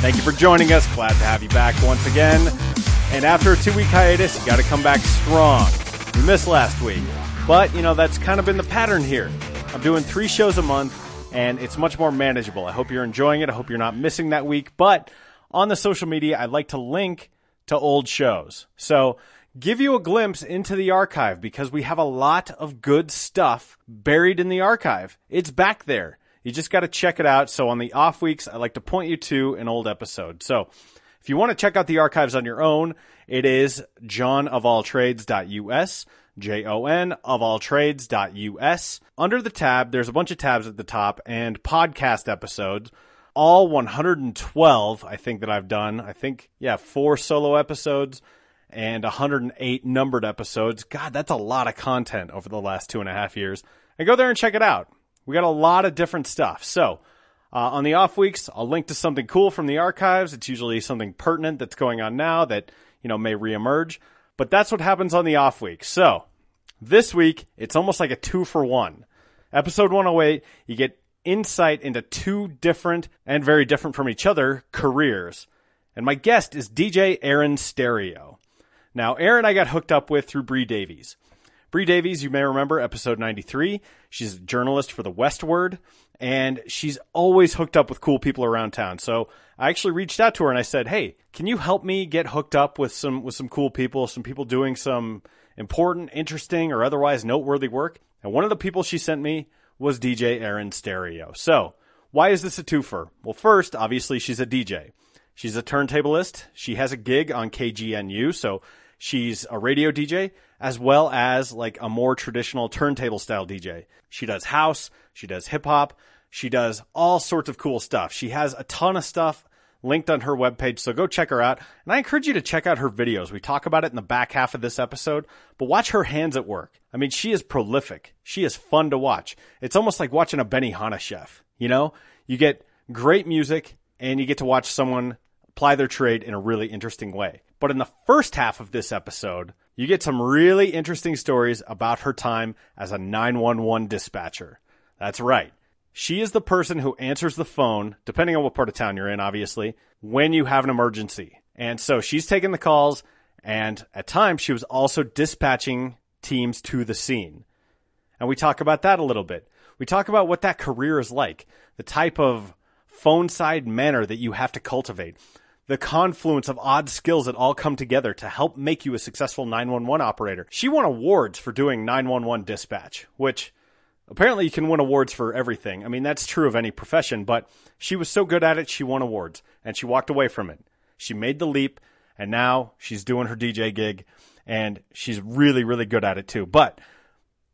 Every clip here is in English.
Thank you for joining us. Glad to have you back once again. And after a two week hiatus, you got to come back strong. We missed last week, but you know, that's kind of been the pattern here. I'm doing three shows a month, and it's much more manageable. I hope you're enjoying it. I hope you're not missing that week. But on the social media, I'd like to link to old shows. So, give you a glimpse into the archive because we have a lot of good stuff buried in the archive. It's back there. You just got to check it out. So, on the off weeks, I like to point you to an old episode. So, if you want to check out the archives on your own, it is johnofalltrades.us, J O N of all trades.us. Under the tab, there's a bunch of tabs at the top and podcast episodes. All 112, I think that I've done. I think, yeah, four solo episodes and 108 numbered episodes. God, that's a lot of content over the last two and a half years. And go there and check it out. We got a lot of different stuff. So, uh, on the off weeks, I'll link to something cool from the archives. It's usually something pertinent that's going on now that, you know, may reemerge. But that's what happens on the off weeks. So, this week, it's almost like a two for one. Episode 108, you get insight into two different and very different from each other careers. And my guest is DJ Erin Stereo. Now, Erin I got hooked up with through Bree Davies. Bree Davies, you may remember, episode 93. She's a journalist for the Westword, and she's always hooked up with cool people around town. So I actually reached out to her and I said, "Hey, can you help me get hooked up with some with some cool people, some people doing some important, interesting, or otherwise noteworthy work?" And one of the people she sent me was DJ Erin Stereo. So why is this a twofer? Well, first, obviously, she's a DJ. She's a turntablist. She has a gig on KGNU, so she's a radio DJ as well as like a more traditional turntable style DJ. She does house, she does hip hop, she does all sorts of cool stuff. She has a ton of stuff linked on her webpage, so go check her out. And I encourage you to check out her videos. We talk about it in the back half of this episode, but watch her hands at work. I mean, she is prolific. She is fun to watch. It's almost like watching a Benihana chef. You know, you get great music and you get to watch someone apply their trade in a really interesting way. But in the first half of this episode, you get some really interesting stories about her time as a 911 dispatcher. That's right. She is the person who answers the phone, depending on what part of town you're in, obviously, when you have an emergency. And so she's taking the calls, and at times she was also dispatching teams to the scene. And we talk about that a little bit. We talk about what that career is like, the type of phone side manner that you have to cultivate, the confluence of odd skills that all come together to help make you a successful 911 operator. She won awards for doing 911 dispatch, which apparently you can win awards for everything. I mean, that's true of any profession, but she was so good at it, she won awards and she walked away from it. She made the leap and now she's doing her DJ gig and she's really, really good at it too. But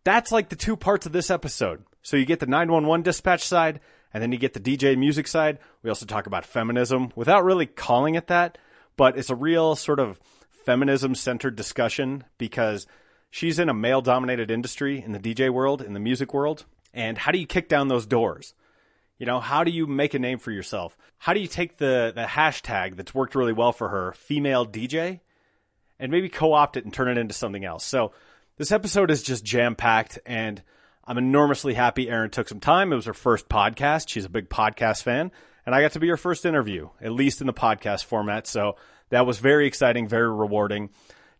that's like the two parts of this episode. So you get the 911 dispatch side and then you get the DJ music side. We also talk about feminism without really calling it that, but it's a real sort of feminism centered discussion because she's in a male dominated industry in the DJ world, in the music world. And how do you kick down those doors? You know, how do you make a name for yourself? How do you take the, the hashtag that's worked really well for her, female DJ, and maybe co opt it and turn it into something else? So this episode is just jam packed and I'm enormously happy Erin took some time. It was her first podcast. She's a big podcast fan, and I got to be her first interview, at least in the podcast format. So that was very exciting, very rewarding.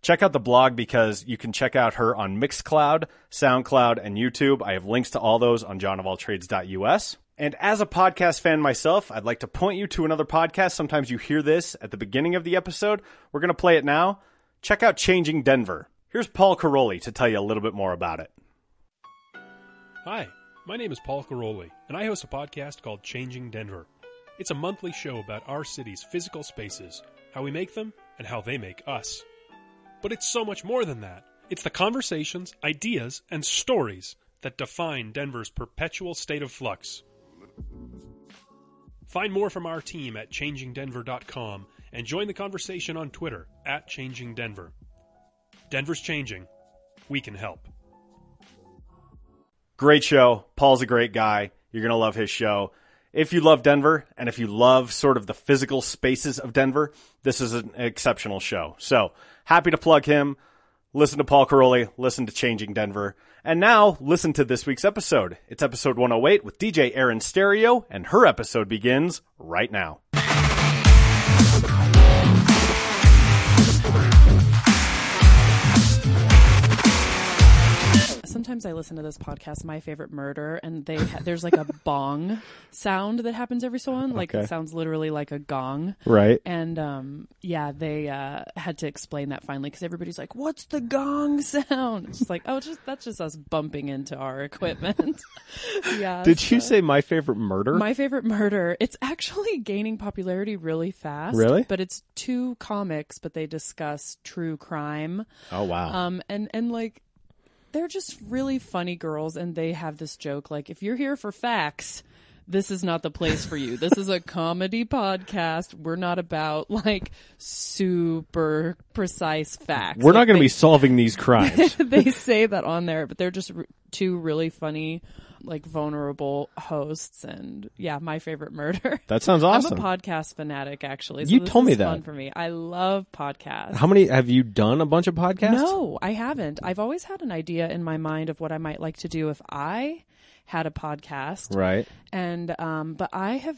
Check out the blog because you can check out her on Mixcloud, SoundCloud, and YouTube. I have links to all those on johnofalltrades.us. And as a podcast fan myself, I'd like to point you to another podcast. Sometimes you hear this at the beginning of the episode. We're going to play it now. Check out Changing Denver. Here's Paul Karolyi to tell you a little bit more about it. Hi, my name is Paul Karolyi, and I host a podcast called Changing Denver. It's a monthly show about our city's physical spaces, how we make them, and how they make us. But it's so much more than that. It's the conversations, ideas, and stories that define Denver's perpetual state of flux. Find more from our team at changingdenver.com and join the conversation on Twitter at changingdenver. Denver's changing. We can help. Great show. Paul's a great guy. You're going to love his show. If you love Denver and if you love sort of the physical spaces of Denver, this is an exceptional show. So happy to plug him. Listen to Paul Karolyi, listen to Changing Denver. And now listen to this week's episode. It's episode 108 with DJ Erin Stereo, and her episode begins right now. Sometimes I listen to this podcast, My Favorite Murder, and they ha- there's like a bong sound that happens every so often. Like Okay. it sounds literally like a gong. Right. And um, yeah, they uh, had to explain that finally because everybody's like, "What's the gong sound?" It's just like, "Oh, just that's just us bumping into our equipment." yeah. Did you so- say my favorite murder? My favorite murder? It's actually gaining popularity really fast. Really? But it's two comics, but they discuss true crime. oh, wow. Um, and and like they're just really funny girls, and they have this joke like, if you're here for facts. This is not the place for you. This is a comedy podcast. We're not about like super precise facts. We're not going to be solving these crimes. they say that on there, but they're just r- two really funny, like vulnerable hosts. And yeah, my favorite murder. that sounds awesome. I'm a podcast fanatic, actually. So You told me that. Fun for me. I love podcasts. How many have you done a bunch of podcasts? No, I haven't. I've always had an idea in my mind of what I might like to do if I had a podcast. Right. And um, but I have.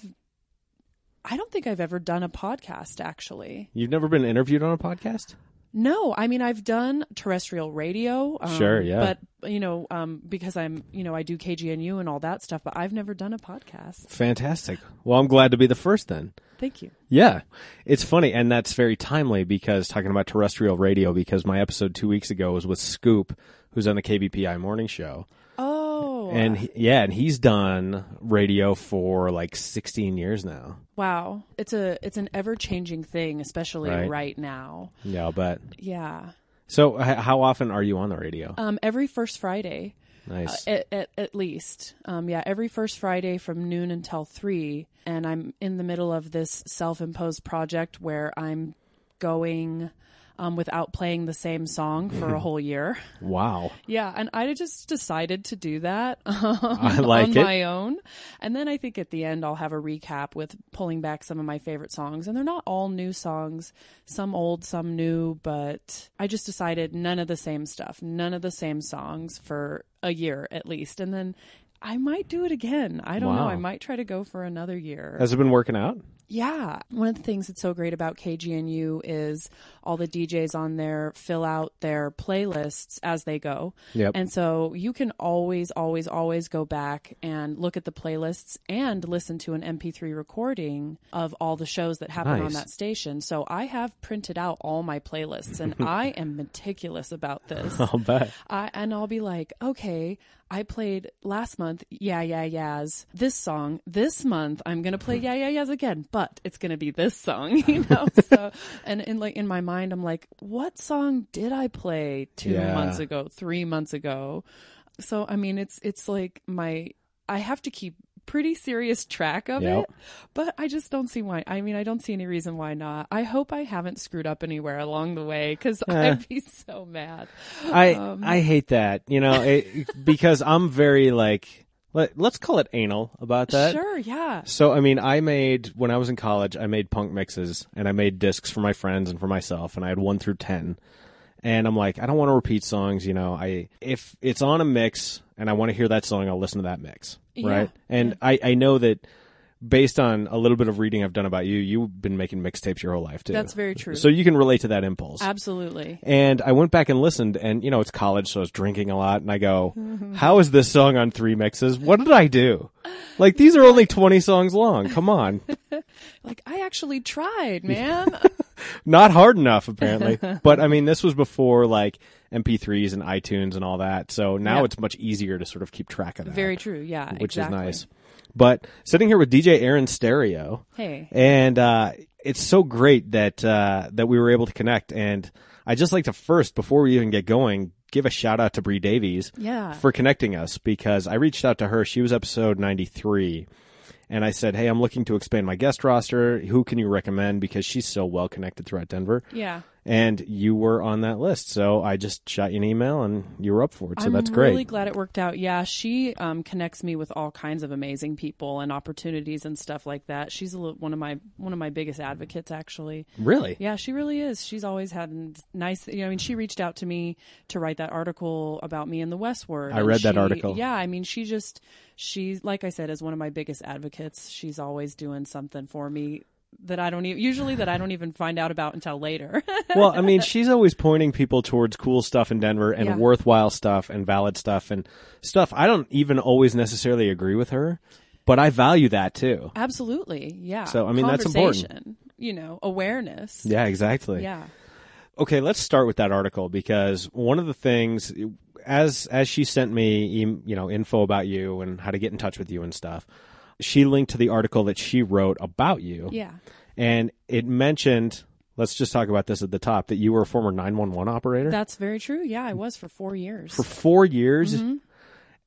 I don't think I've ever done a podcast actually. You've never been interviewed on a podcast? No, I mean I've done terrestrial radio. Um, Sure, yeah. But you know, um, because I'm, you know, I do KGNU and all that stuff, but I've never done a podcast. Fantastic. Well, I'm glad to be the first then. Thank you. Yeah. It's funny, and that's very timely because talking about terrestrial radio, because my episode two weeks ago was with Scoop, who's on the KBPI morning show. And he, yeah, and he's done radio for like 16 years now. wow, it's a it's an ever changing thing, especially Right. right. now. Yeah, I'll. Yeah, So, h- how often are you on the radio? um, every first Friday. nice. at, at, at least. Um, yeah, every first Friday from noon until three. And I'm in the middle of this self imposed project where I'm going um, without playing the same song for a whole year. wow. Yeah, and I just decided to do that um, I like on it. my own. And then I think at the end I'll have a recap with pulling back some of my favorite songs. And they're not all new songs, some old, some new, but I just decided none of the same stuff, none of the same songs for a year at least. And then I might do it again. I don't know. I might try to go for another year. Has it been working out? Yeah. One of the things that's so great about KGNU is all the DJs on there fill out their playlists as they go. Yep. And so you can always, always, always go back and look at the playlists and listen to an MP3 recording of all the shows that happen on that station. So I have printed out all my playlists and I am meticulous about this. I'll bet. I, and I'll be like, okay, I played last month, yeah, yeah, yeahs. This song, this month, I'm gonna play mm-hmm. yeah, yeah, yeahs again, but it's gonna be this song, you know. so, and in like in my mind, I'm like, what song did I play two Yeah. months ago, three months ago? So, I mean, it's it's like my I have to keep pretty serious track of Yep. it, but I just don't see why. I mean, I don't see any reason why not. I hope I haven't screwed up anywhere along the way because I'd be so mad. I Um, I hate that, you know, it, because I'm very like let, let's call it anal about that. Sure, yeah. So I mean, I made when I was in college, I made punk mixes and I made discs for my friends and for myself, and I had one through ten. And I'm like, I don't want to repeat songs, you know. I if it's on a mix and I want to hear that song, I'll listen to that mix, Yeah, right? And I I know that based on a little bit of reading I've done about you, you've been making mixtapes your whole life too. That's very true. So you can relate to that impulse. Absolutely. And I went back and listened, and you know, it's college, so I was drinking a lot, and I go, mm-hmm. "How is this song on three mixes? What did I do? Like, these are only 20 songs long. Come on. Like I actually tried, man. Not hard enough, apparently. but I mean, this was before like MP3s and iTunes and all that, so now Yep. it's much easier to sort of keep track of that. very true. Yeah, Which exactly. is nice. But sitting here with DJ Erin Stereo, Hey. and uh, it's so great that uh, that we were able to connect. And I just like to first, before we even get going, give a shout out to Bree Davies Yeah. for connecting us because I reached out to her. She was episode ninety three, and I said, "Hey, I'm looking to expand my guest roster. Who can you recommend?" Because she's so well connected throughout Denver, Yeah. And you were on that list. So I just shot you an email, and you were up for it. So I'm that's great. I'm really glad it worked out. Yeah, she um, connects me with all kinds of amazing people and opportunities and stuff like that. She's a one of my one of my biggest advocates, actually. really? Yeah, she really is. She's always had nice. You know, I mean, she reached out to me to write that article about me in the Westword. I read that article. Yeah, I mean, she just she like I said, is one of my biggest advocates. She's always doing something for me that I don't even usually that I don't even find out about until later. well, I mean, she's always pointing people towards cool stuff in Denver and Yeah. worthwhile stuff and valid stuff and stuff. I don't even always necessarily agree with her, but I value that too. Absolutely, yeah. So, I mean, that's important. You know, awareness. Yeah, exactly. Yeah. Okay, let's start with that article because one of the things as as she sent me you know info about you and how to get in touch with you and stuff, she linked to the article that she wrote about you. Yeah. And it mentioned let's just talk about this at the top that you were a former 911 operator That's very true. Yeah, I was for four years. for 4 years. Mm-hmm.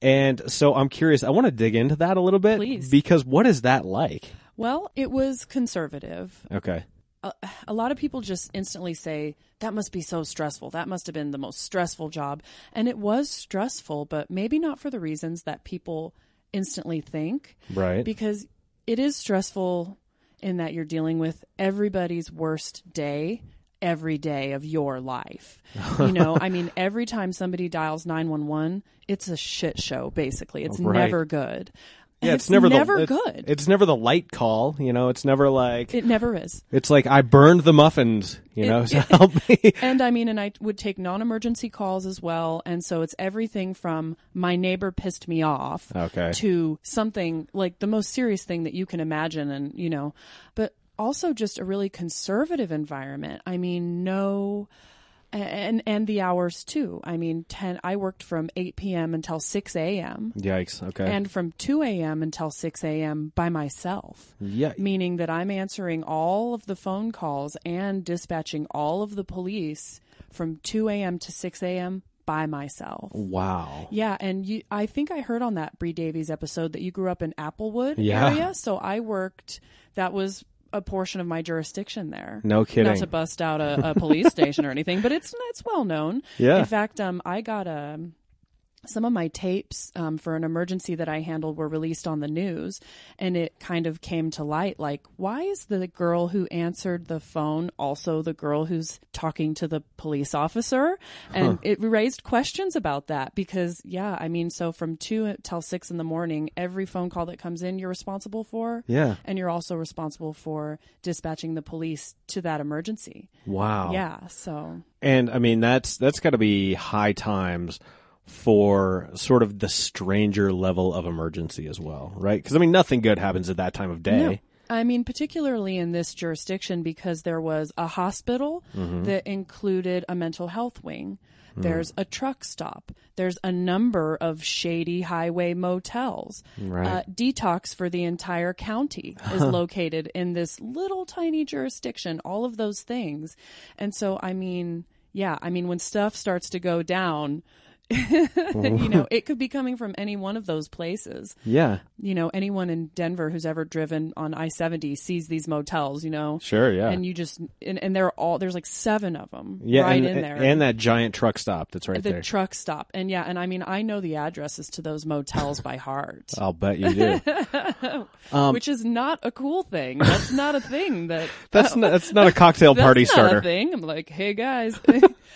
And so I'm curious, I want to dig into that a little bit Please. because what is that like? well, it was conservative. Okay. a lot of people just instantly say that must be so stressful. That must have been the most stressful job. And it was stressful, but maybe not for the reasons that people instantly think. Right. Because it is stressful in that you're dealing with everybody's worst day every day of your life. You know, I mean, every time somebody dials 911, it's a shit show, basically. It's Right. never good. Yeah, it's, never never the, it's- good. It's never the light call, you know. It's never like it never is. it's like I burned the muffins, you know, It- help me. And I mean, and I would take non emergency calls as well. And so it's everything from my neighbor pissed me off Okay. to something like the most serious thing that you can imagine. And, you know, but also just a really conservative environment. I mean, no. And and the hours too. I mean, ten. I worked from eight p.m. until six a.m. Yikes. Okay. and from two a.m. until six a.m. by myself yeah. meaning that I'm answering all of the phone calls and dispatching all of the police from 2 a.m. to 6 a.m. by myself. Wow. Yeah, and you, I think I heard on that Bree Davies episode that you grew up in Applewood Yeah. area, so I worked. That was a portion of my jurisdiction there. No kidding. Not to bust out a, a police station or anything, but it's it's well known. Yeah. In fact, um, I got a some of my tapes um, for an emergency that I handled were released on the news, and it kind of came to light like, why is the girl who answered the phone also the girl who's talking to the police officer? And it raised questions about that because, yeah, I mean, so from two till six in the morning, every phone call that comes in, you're responsible for. Yeah. And you're also responsible for dispatching the police to that emergency. Wow. Yeah. So, And I mean that's that's got to be high times for sort of the stranger level of emergency as well, right? Because I mean nothing good happens at that time of day. No. I mean, particularly in this jurisdiction, because there was a hospital Mm-hmm. that included a mental health wing. There's a truck stop. There's a number of shady highway motels. Right. Uh, detox for the entire county is located in this little tiny jurisdiction. All of those things. And so, I mean, yeah, I mean, when stuff starts to go down, you know, it could be coming from any one of those places Yeah. you know, anyone in Denver who's ever driven on I 70 sees these motels, you know? Sure, yeah. And you just, and, and they're all, there's like seven of them Yeah, right and, in there. and that giant truck stop that's right the there. The truck stop. And yeah, and I mean, I know the addresses to those motels by heart, I'll bet you do. Um, which is not a cool thing. That's not a thing that. That's not, that's not a cocktail That's party not starter. a thing. I'm like, hey guys.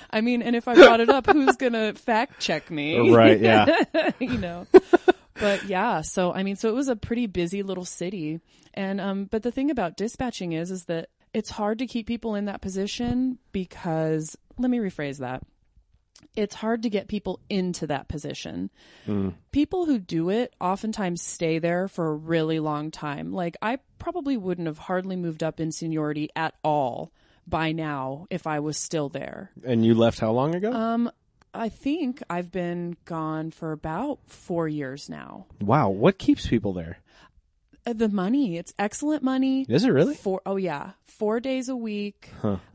I mean, and if I brought it up, who's gonna fact check me? Right, yeah. you know. But yeah, so I mean, so it was a pretty busy little city, and um, but the thing about dispatching is, is that it's hard to keep people in that position because let me rephrase that. It's hard to get people into that position. People who do it oftentimes stay there for a really long time. Like I probably wouldn't have hardly moved up in seniority at all by now if I was still there. And you left how long ago? Um, I think I've been gone for about four years now. wow. What keeps people there? Uh, The money, it's excellent money. Is it really? Four, oh yeah, four days a week,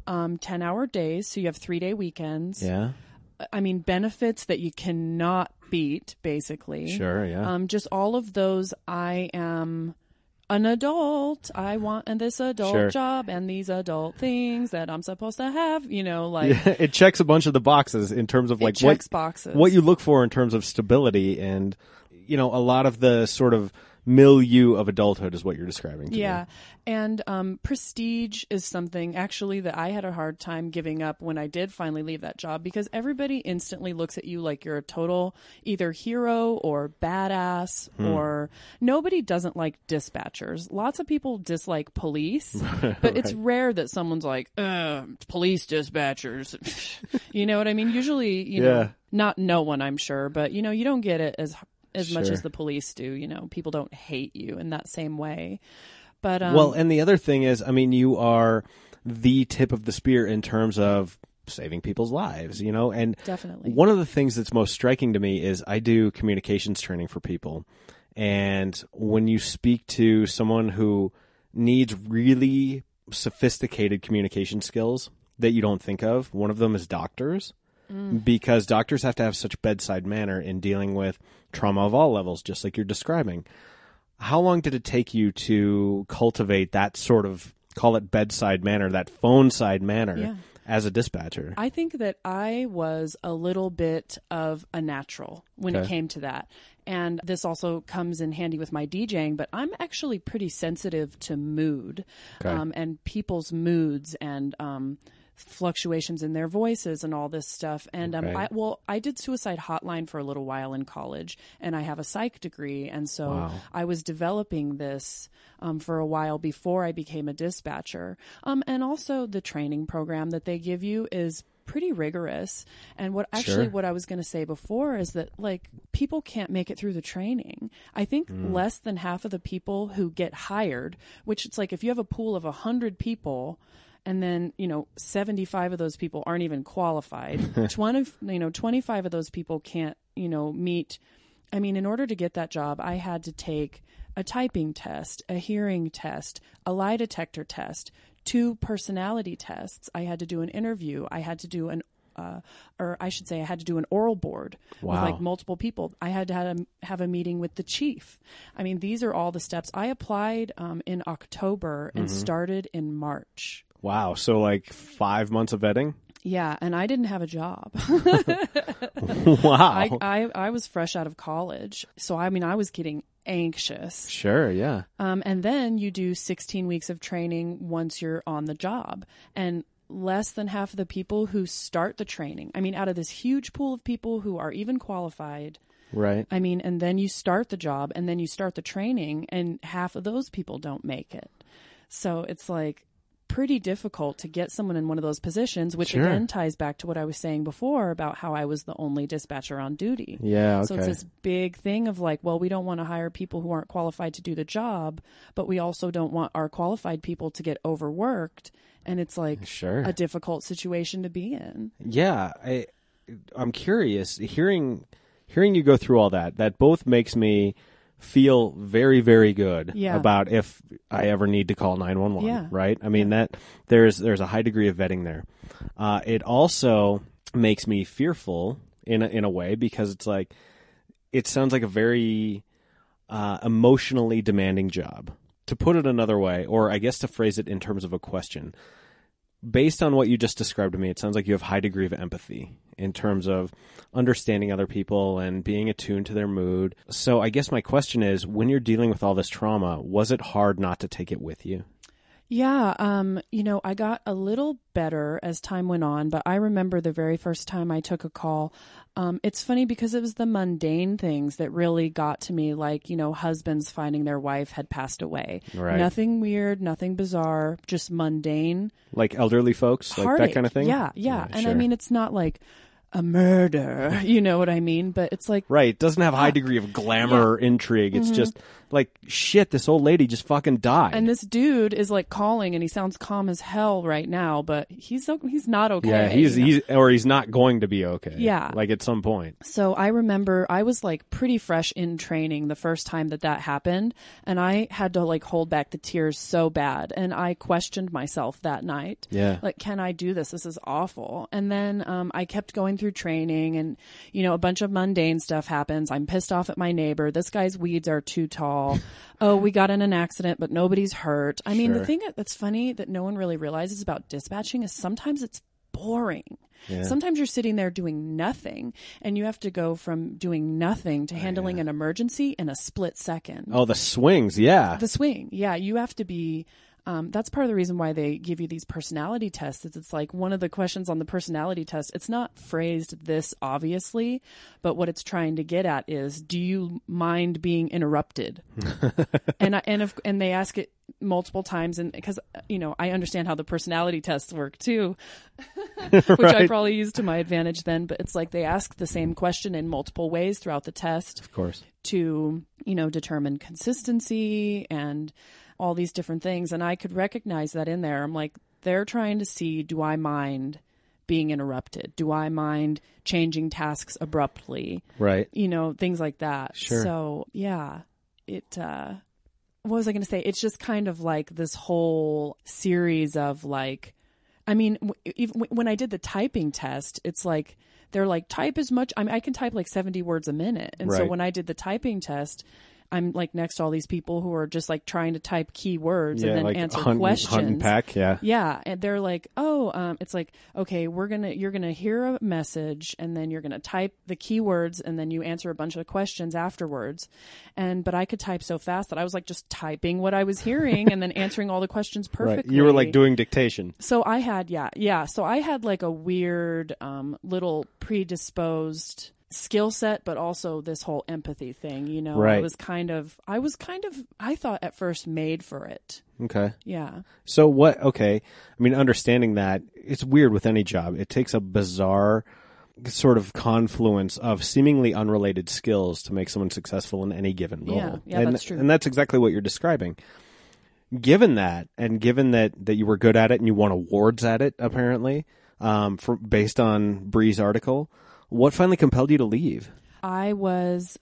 um, ten hour days. So you have three day weekends. Yeah. I mean benefits that you cannot beat, basically. Sure, yeah. Um, just all of those. I am an adult. I want and this adult Sure. job and these adult things that I'm supposed to have. You know, like it checks a bunch of the boxes in terms of like checks what boxes. what you look for in terms of stability and you know a lot of the sort of milieu of adulthood is what you're describing. To me. Yeah. And um, prestige is something actually that I had a hard time giving up when I did finally leave that job because everybody instantly looks at you like you're a total either hero or badass Hmm. or nobody doesn't like dispatchers. Lots of people dislike police, but it's rare that someone's like, uh, police dispatchers. you know what I mean? Usually, you Yeah. know, not no one, I'm sure, but you know, you don't get it as as much as the police do. You know, people don't hate you in that same way. But um, Well, and the other thing is, I mean, you are the tip of the spear in terms of saving people's lives, you know, and Definitely. one of the things that's most striking to me is I do communications training for people. And when you speak to someone who needs really sophisticated communication skills that you don't think of, one of them is doctors. Because doctors have to have such bedside manner in dealing with trauma of all levels, just like you're describing how long did it take you to cultivate that sort of call it bedside manner, that phone side manner Yeah. as a dispatcher? I think that I was a little bit of a natural when it came to that. And this also comes in handy with my DJing, but I'm actually pretty sensitive to mood Okay. um, and people's moods and um, fluctuations in their voices and all this stuff. And um, Okay. I, well, I did Suicide Hotline for a little while in college, and I have a psych degree, and so Wow. I was developing this um, for a while before I became a dispatcher. Um, and also, the training program that they give you is pretty rigorous. And what actually Sure. what I was going to say before is that like people can't make it through the training. I think less than half of the people who get hired, which it's like if you have a pool of 100 people and then, you know, 75 of those people aren't even qualified. 20 you know, 25 of those people can't, you know, meet I mean, in order to get that job, I had to take a typing test, a hearing test, a lie detector test, two personality tests. I had to do an interview. I had to do an, uh, or I should say, I had to do an oral board with like multiple people. I had to have a, have a meeting with the chief. I mean, these are all the steps. I applied um, in October and started in March. Wow. So like five months of vetting? Yeah, and I didn't have a job. wow. I, I I was fresh out of college, so I mean, I was getting anxious. sure. Yeah. Um, and then you do 16 weeks of training once you're on the job. And less than half of the people who start the training, I mean, out of this huge pool of people who are even qualified, Right. I mean, and then you start the job and then you start the training, and half of those people don't make it. So it's like pretty difficult to get someone in one of those positions, which Sure. again ties back to what I was saying before about how I was the only dispatcher on duty. Yeah. Okay. So it's this big thing of like, well, we don't want to hire people who aren't qualified to do the job, but we also don't want our qualified people to get overworked. And it's like Sure. a difficult situation to be in. Yeah, I, I'm curious hearing hearing you go through all that. That both makes me feel very very good Yeah. about if I ever need to call 911. Yeah. Right. I mean that there's there's a high degree of vetting there. Uh, it also makes me fearful in a, in a way because it's like it sounds like a very uh, emotionally demanding job. To put it another way, or I guess to phrase it in terms of a question, based on what you just described to me, it sounds like you have high degree of empathy in terms of understanding other people and being attuned to their mood. So I guess my question is, when you're dealing with all this trauma, was it hard not to take it with you? Yeah, um, you know, I got a little better as time went on, but I remember the very first time I took a call. Um, it's funny because it was the mundane things that really got to me, like, you know, husbands finding their wife had passed away. Right. Nothing weird, nothing bizarre, just mundane Like elderly folks, like that kind of thing? Yeah, yeah. and I mean, it's not like a murder, you know what I mean? But it's like, Right. It doesn't have a high degree of glamour or intrigue. It's just like, shit, this old lady just fucking died. and this dude is like calling, and he sounds calm as hell right now, but he's he's not okay. yeah, he's, you know? he's, or he's not going to be okay. Yeah. Like at some point. So I remember I was like pretty fresh in training the first time that that happened, and I had to like hold back the tears so bad, and I questioned myself that night. Yeah. Like, can I do this? This is awful. And then um, I kept going through through training and, you know, a bunch of mundane stuff happens. I'm pissed off at my neighbor. This guy's weeds are too tall. Oh, we got in an accident, but nobody's hurt. I mean, the thing that's funny that no one really realizes about dispatching is sometimes it's boring. Sometimes you're sitting there doing nothing and you have to go from doing nothing to oh, handling an emergency in a split second. Oh, the swings, yeah. The swing. Yeah, you have to be. Um, that's part of the reason why they give you these personality tests. Is it's like one of the questions on the personality test. It's not phrased this obviously, but what it's trying to get at is, do you mind being interrupted? and I, and if, and they ask it multiple times, and because you know I understand how the personality tests work too, which I probably use to my advantage then. But it's like they ask the same question in multiple ways throughout the test of course. to you know determine consistency and all these different things and i could recognize that in there. I'm like they're trying to see do i mind being interrupted? Do i mind changing tasks abruptly? Right. you know things like that. Sure. so yeah it uh what was i going to say? It's just kind of like this whole series of like i mean w- when i did the typing test it's like they're like type as much i mean i can type like 70 words a minute. And so when i did the typing test i'm like next to all these people who are just like trying to type keywords Yeah, and then like answer hunt, questions hunt and peck, yeah. yeah, and they're like, "Oh, um, it's like, okay, we're gonna, you're gonna hear a message, and then you're gonna type the keywords, and then you answer a bunch of questions afterwards." And but I could type so fast that I was like just typing what I was hearing, and then answering all the questions Right. perfectly. You were like doing dictation. So I had, yeah, yeah. So I had like a weird, um, little predisposed skill set, but also this whole empathy thing. You know, I was kind of, I was kind of, I thought at first made for it. Okay. Yeah. So what? Okay, I mean, understanding that it's weird with any job. It takes a bizarre sort of confluence of seemingly unrelated skills to make someone successful in any given role. Yeah, yeah, and, that's true. And that's exactly what you're describing. Given that, and given that that you were good at it and you won awards at it, apparently, um, for based on Bree's article, what finally compelled you to leave? I was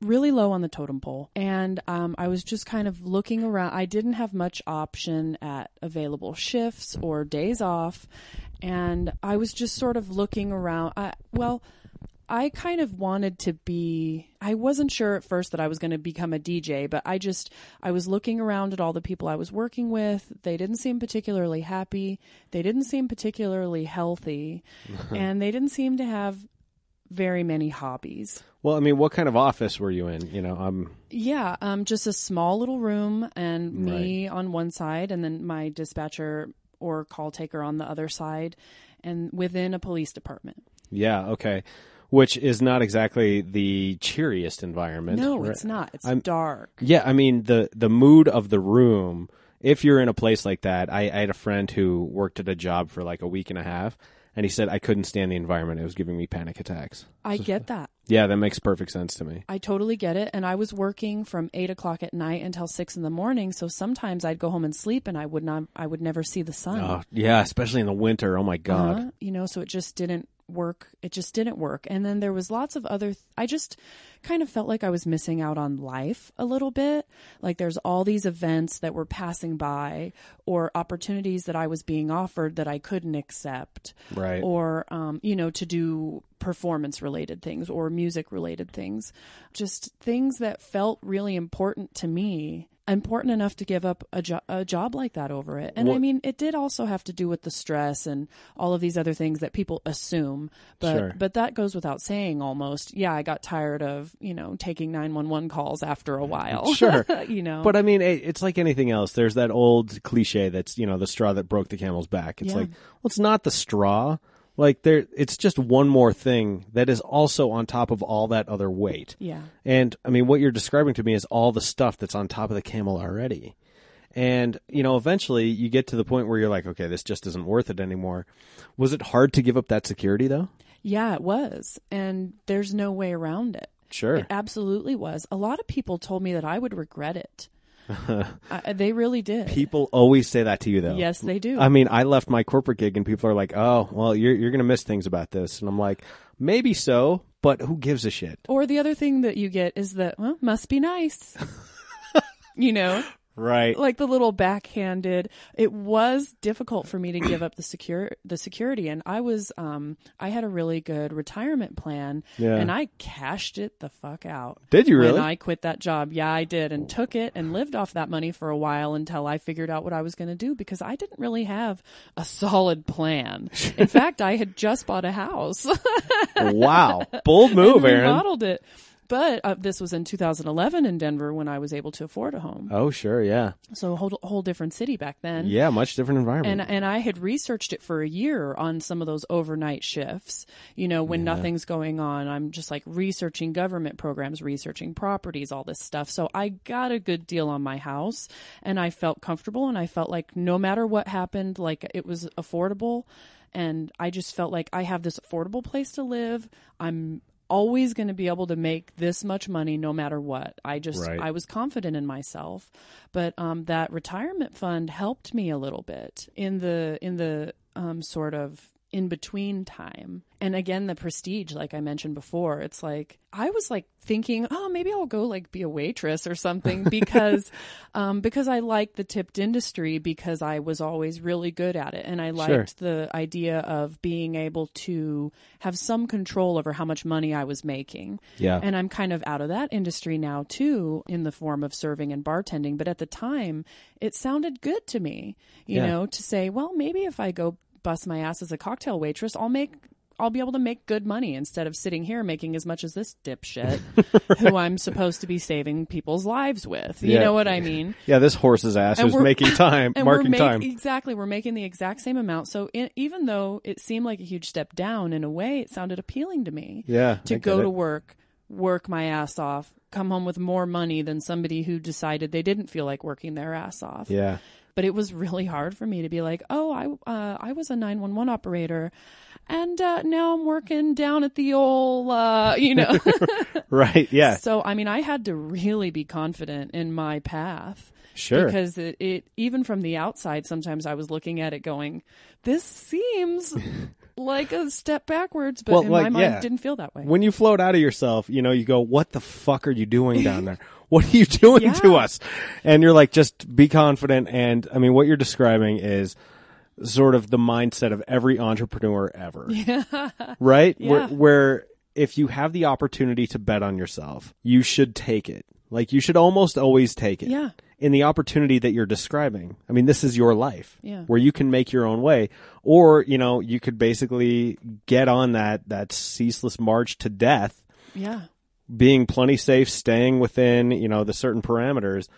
really low on the totem pole and um, I was just kind of looking around. I didn't have much option at available shifts or days off. And I was just sort of looking around. I, well, I kind of wanted to be I wasn't sure at first that I was going to become a DJ, but I just I was looking around at all the people I was working with. They didn't seem particularly happy. They didn't seem particularly healthy, and they didn't seem to have very many hobbies. Well, I mean, what kind of office were you in? You know, um, Yeah, um, just a small little room, and me on one side, and then my dispatcher or call taker on the other side, and within a police department. yeah, okay, which is not exactly the cheeriest environment. No, right? it's not. It's I'm- dark. Yeah, I mean the the mood of the room. If you're in a place like that, I, I had a friend who worked at a job for like a week and a half, and he said I couldn't stand the environment. It was giving me panic attacks. I get that. Yeah, that makes perfect sense to me. I totally get it. And I was working from eight o'clock at night until six in the morning. So sometimes I'd go home and sleep, and I would not. I would never see the sun. Oh, yeah, especially in the winter. Oh my god. Uh-huh. You know, so it just didn't work. It just didn't work. And then there was lots of other. Th- I just kind of felt like I was missing out on life a little bit. Like there's all these events that were passing by, or opportunities that I was being offered that I couldn't accept, Right. Or um, you know, to do performance related things or music related things, just things that felt really important to me. Important enough to give up a, jo- a job like that over it. And I mean, it did also have to do with the stress and all of these other things that people assume. But Sure. but that goes without saying almost. Yeah, I got tired of, you know, taking 911 calls after a while. Sure. you know. But I mean, it, it's like anything else. There's that old cliche that's you know the straw that broke the camel's back. It's Yeah. like, well, it's not the straw. Like there, it's just one more thing that is also on top of all that other weight. yeah. And I mean, what you're describing to me is all the stuff that's on top of the camel already. And, you know, eventually you get to the point where you're like, okay, this just isn't worth it anymore. Was it hard to give up that security though? Yeah, it was. And there's no way around it. Sure. It absolutely was. A lot of people told me that I would regret it. I, they really did. People always say that to you though. yes, they do. I mean, I left my corporate gig and people are like, oh, well, you're, you're going to miss things about this. And I'm like, maybe so, but who gives a shit? or the other thing that you get is that, well, must be nice. you know? Right. like the little backhanded it was difficult for me to give up the secure the security and i was um i had a really good retirement plan Yeah. and i cashed it the fuck out Did you really? when i quit that job yeah i did and took it and lived off that money for a while until i figured out what i was going to do because i didn't really have a solid plan in fact i had just bought a house wow. Bold move, and Erin. remodeled it but uh, this was in 2011 in denver when i was able to afford a home Oh, sure. Yeah. so a whole, whole different city back then Yeah. Much different environment. and and I had researched it for a year on some of those overnight shifts. You know, when nothing's going on, I'm just like researching government programs, researching properties, all this stuff. So I got a good deal on my house and I felt comfortable and I felt like no matter what happened, like it was affordable and I just felt like I have this affordable place to live. I'm always going to be able to make this much money no matter what. I just Right. I was confident in myself. But um, that retirement fund helped me a little bit in the in the um, sort of in between time. And again, the prestige, like I mentioned before, it's like I was like thinking, oh, maybe I'll go like be a waitress or something because um, because I liked the tipped industry because I was always really good at it, and I liked the idea of being able to have some control over how much money I was making. Yeah. And I'm kind of out of that industry now too, in the form of serving and bartending. But at the time, it sounded good to me, you Yeah. know, to say, well, maybe if I go bust my ass as a cocktail waitress, I'll make. I'll be able to make good money instead of sitting here making as much as this dipshit who I'm supposed to be saving people's lives with. You Yeah. know what I mean? yeah. This horse's ass And we're- making time, and marking we're make- time. Exactly, we're making the exact same amount. So in, even though it seemed like a huge step down, in a way, it sounded appealing to me. Yeah, to go to work, work my ass off, come home with more money than somebody who decided they didn't feel like working their ass off. Yeah. But it was really hard for me to be like, oh, I uh, I was a nine one one operator. And uh, now I'm working down at the old, uh, you know. Right. Yeah. So, I mean, I had to really be confident in my path. Sure. Because it, it, even from the outside, sometimes I was looking at it going, this seems like a step backwards, but Well, in like, my mind, yeah. didn't feel that way. when you float out of yourself, you know, you go, "What the fuck are you doing down there? What are you doing Yeah. to us?" And you're like, "Just be confident." And I mean, what you're describing is sort of the mindset of every entrepreneur ever. Yeah. Right? Where where if you have the opportunity to bet on yourself, you should take it. Like you should almost always take it. Yeah. In the opportunity that you're describing. I mean, this is your life. Yeah. Where you can make your own way. Or, you know, you could basically get on that that ceaseless march to death yeah. Being plenty safe, staying within, you know, the certain parameters.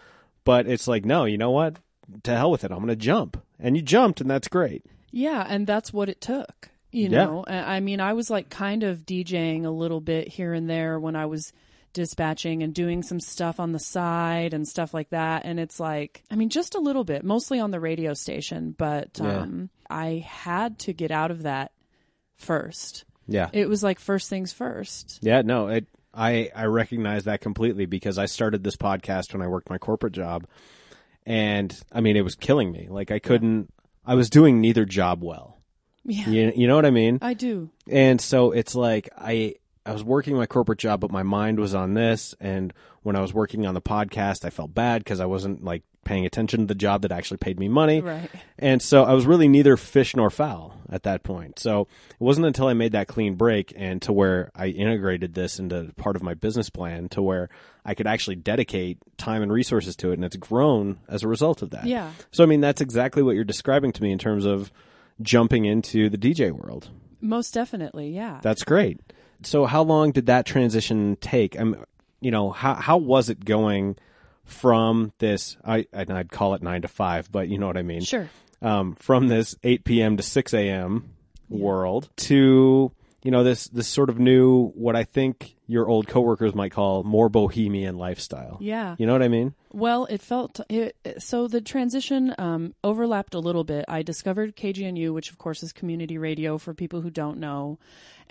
But it's like, no, you know what? To hell with it. I'm going to jump. And you jumped, and that's great. Yeah, and that's what it took. You Yeah. know, I I mean, I was like kind of DJing a little bit here and there when I was dispatching and doing some stuff on the side and stuff like that. And it's like, I mean, just a little bit, mostly on the radio station, but Yeah. um, I had to get out of that first. Yeah. It was like first things first. yeah, no, it, I, I recognize that completely because I started this podcast when I worked my corporate job. And I mean, it was killing me. Like, I couldn't, I was doing neither job well. Yeah, You, you know what I mean? I do. And so it's like I I was working my corporate job, but my mind was on this. And when I was working on the podcast, I felt bad because I wasn't like paying attention to the job that actually paid me money. Right. And so I was really neither fish nor fowl at that point. So it wasn't until I made that clean break and to where I integrated this into part of my business plan to where I could actually dedicate time and resources to it. And it's grown as a result of that. Yeah. So, I mean, that's exactly what you're describing to me in terms of jumping into the DJ world. Most definitely. Yeah. That's great. So how long did that transition take? I'm, you know, how how was it going from this? I and I'd call it nine to five, but you know what I mean. sure. Um, from this eight p.m. to six a.m. world to you know this this sort of new what I think your old coworkers might call more bohemian lifestyle. Yeah. You know what I mean? Well, it felt it, so. The transition um, overlapped a little bit. I discovered KGNU, which of course is community radio for people who don't know,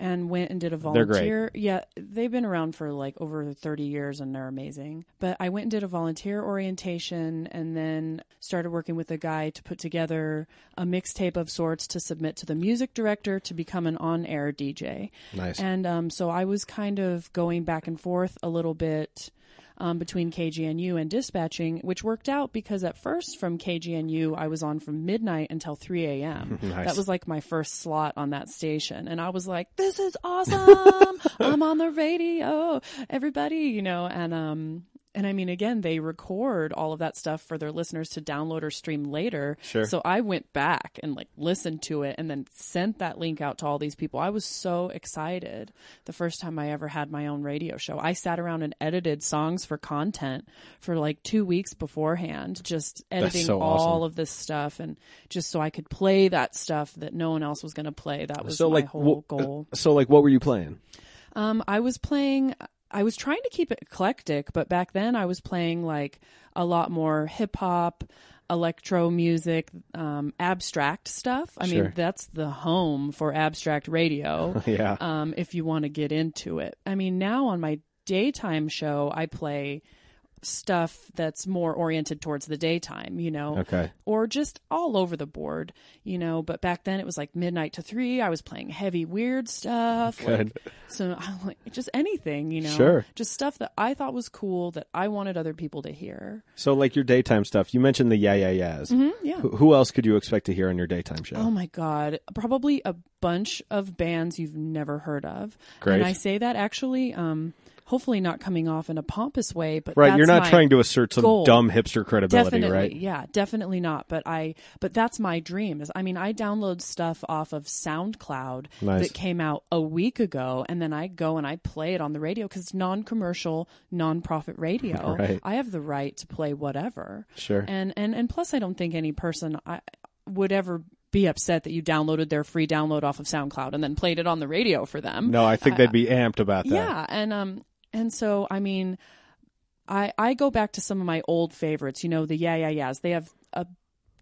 and went and did a They're great. volunteer. Yeah, they've been around for like over thirty years, and they're amazing. But I went and did a volunteer orientation, and then started working with a guy to put together a mixtape of sorts to submit to the music director to become an on-air DJ. Nice. And um, so I was kind of going back and forth a little bit um, between KGNU and dispatching, which worked out because at first from KGNU I was on from midnight until 3 a.m. Nice. That was like my first slot on that station, and I was like, "This is awesome! I'm on the radio, everybody!" You know, and um, and I mean, again, they record all of that stuff for their listeners to download or stream later. Sure. So I went back and like listened to it and then sent that link out to all these people. I was so excited the first time I ever had my own radio show. I sat around and edited songs for content for like two weeks beforehand, just editing so all awesome. of this stuff and just so I could play that stuff that no one else was going to play. That was so my like whole wh- goal. So like, what were you playing? Um, I was playing. I was trying to keep it eclectic, but back then I was playing like a lot more hip hop, electro music, um, abstract stuff. I Sure. mean, that's the home for abstract radio. Yeah. um, if you want to get into it. I mean, now on my daytime show, I play stuff that's more oriented towards the daytime, you know, Okay. or just all over the board, you know. But back then it was like midnight to three. I was playing heavy, weird stuff. Good. Like, so I'm like, just anything, you know, Sure. just stuff that I thought was cool that I wanted other people to hear. So like your daytime stuff. You mentioned the yeah yeah yeahs. Yeah. Who, who else could you expect to hear on your daytime show? Oh my god, probably a bunch of bands you've never heard of. Great. And I say that actually, um, hopefully not coming off in a pompous way, but right. You're not trying to assert some goal. dumb hipster credibility, definitely, right? yeah, definitely not. But I, but that's my dream. Is I mean, I download stuff off of SoundCloud Nice. that came out a week ago, and then I go and I play it on the radio because it's non-commercial, non-profit radio. Right. I have the right to play whatever. Sure. And and and plus, I don't think any person I would ever be upset that you downloaded their free download off of SoundCloud and then played it on the radio for them. No, I think they'd be amped about that. Yeah, and um, and so I mean, I I go back to some of my old favorites. You know, the Yeah Yeah Yeahs. They have a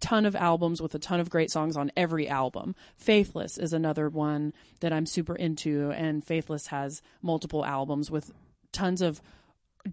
ton of albums with a ton of great songs on every album. Faithless is another one that I'm super into, and Faithless has multiple albums with tons of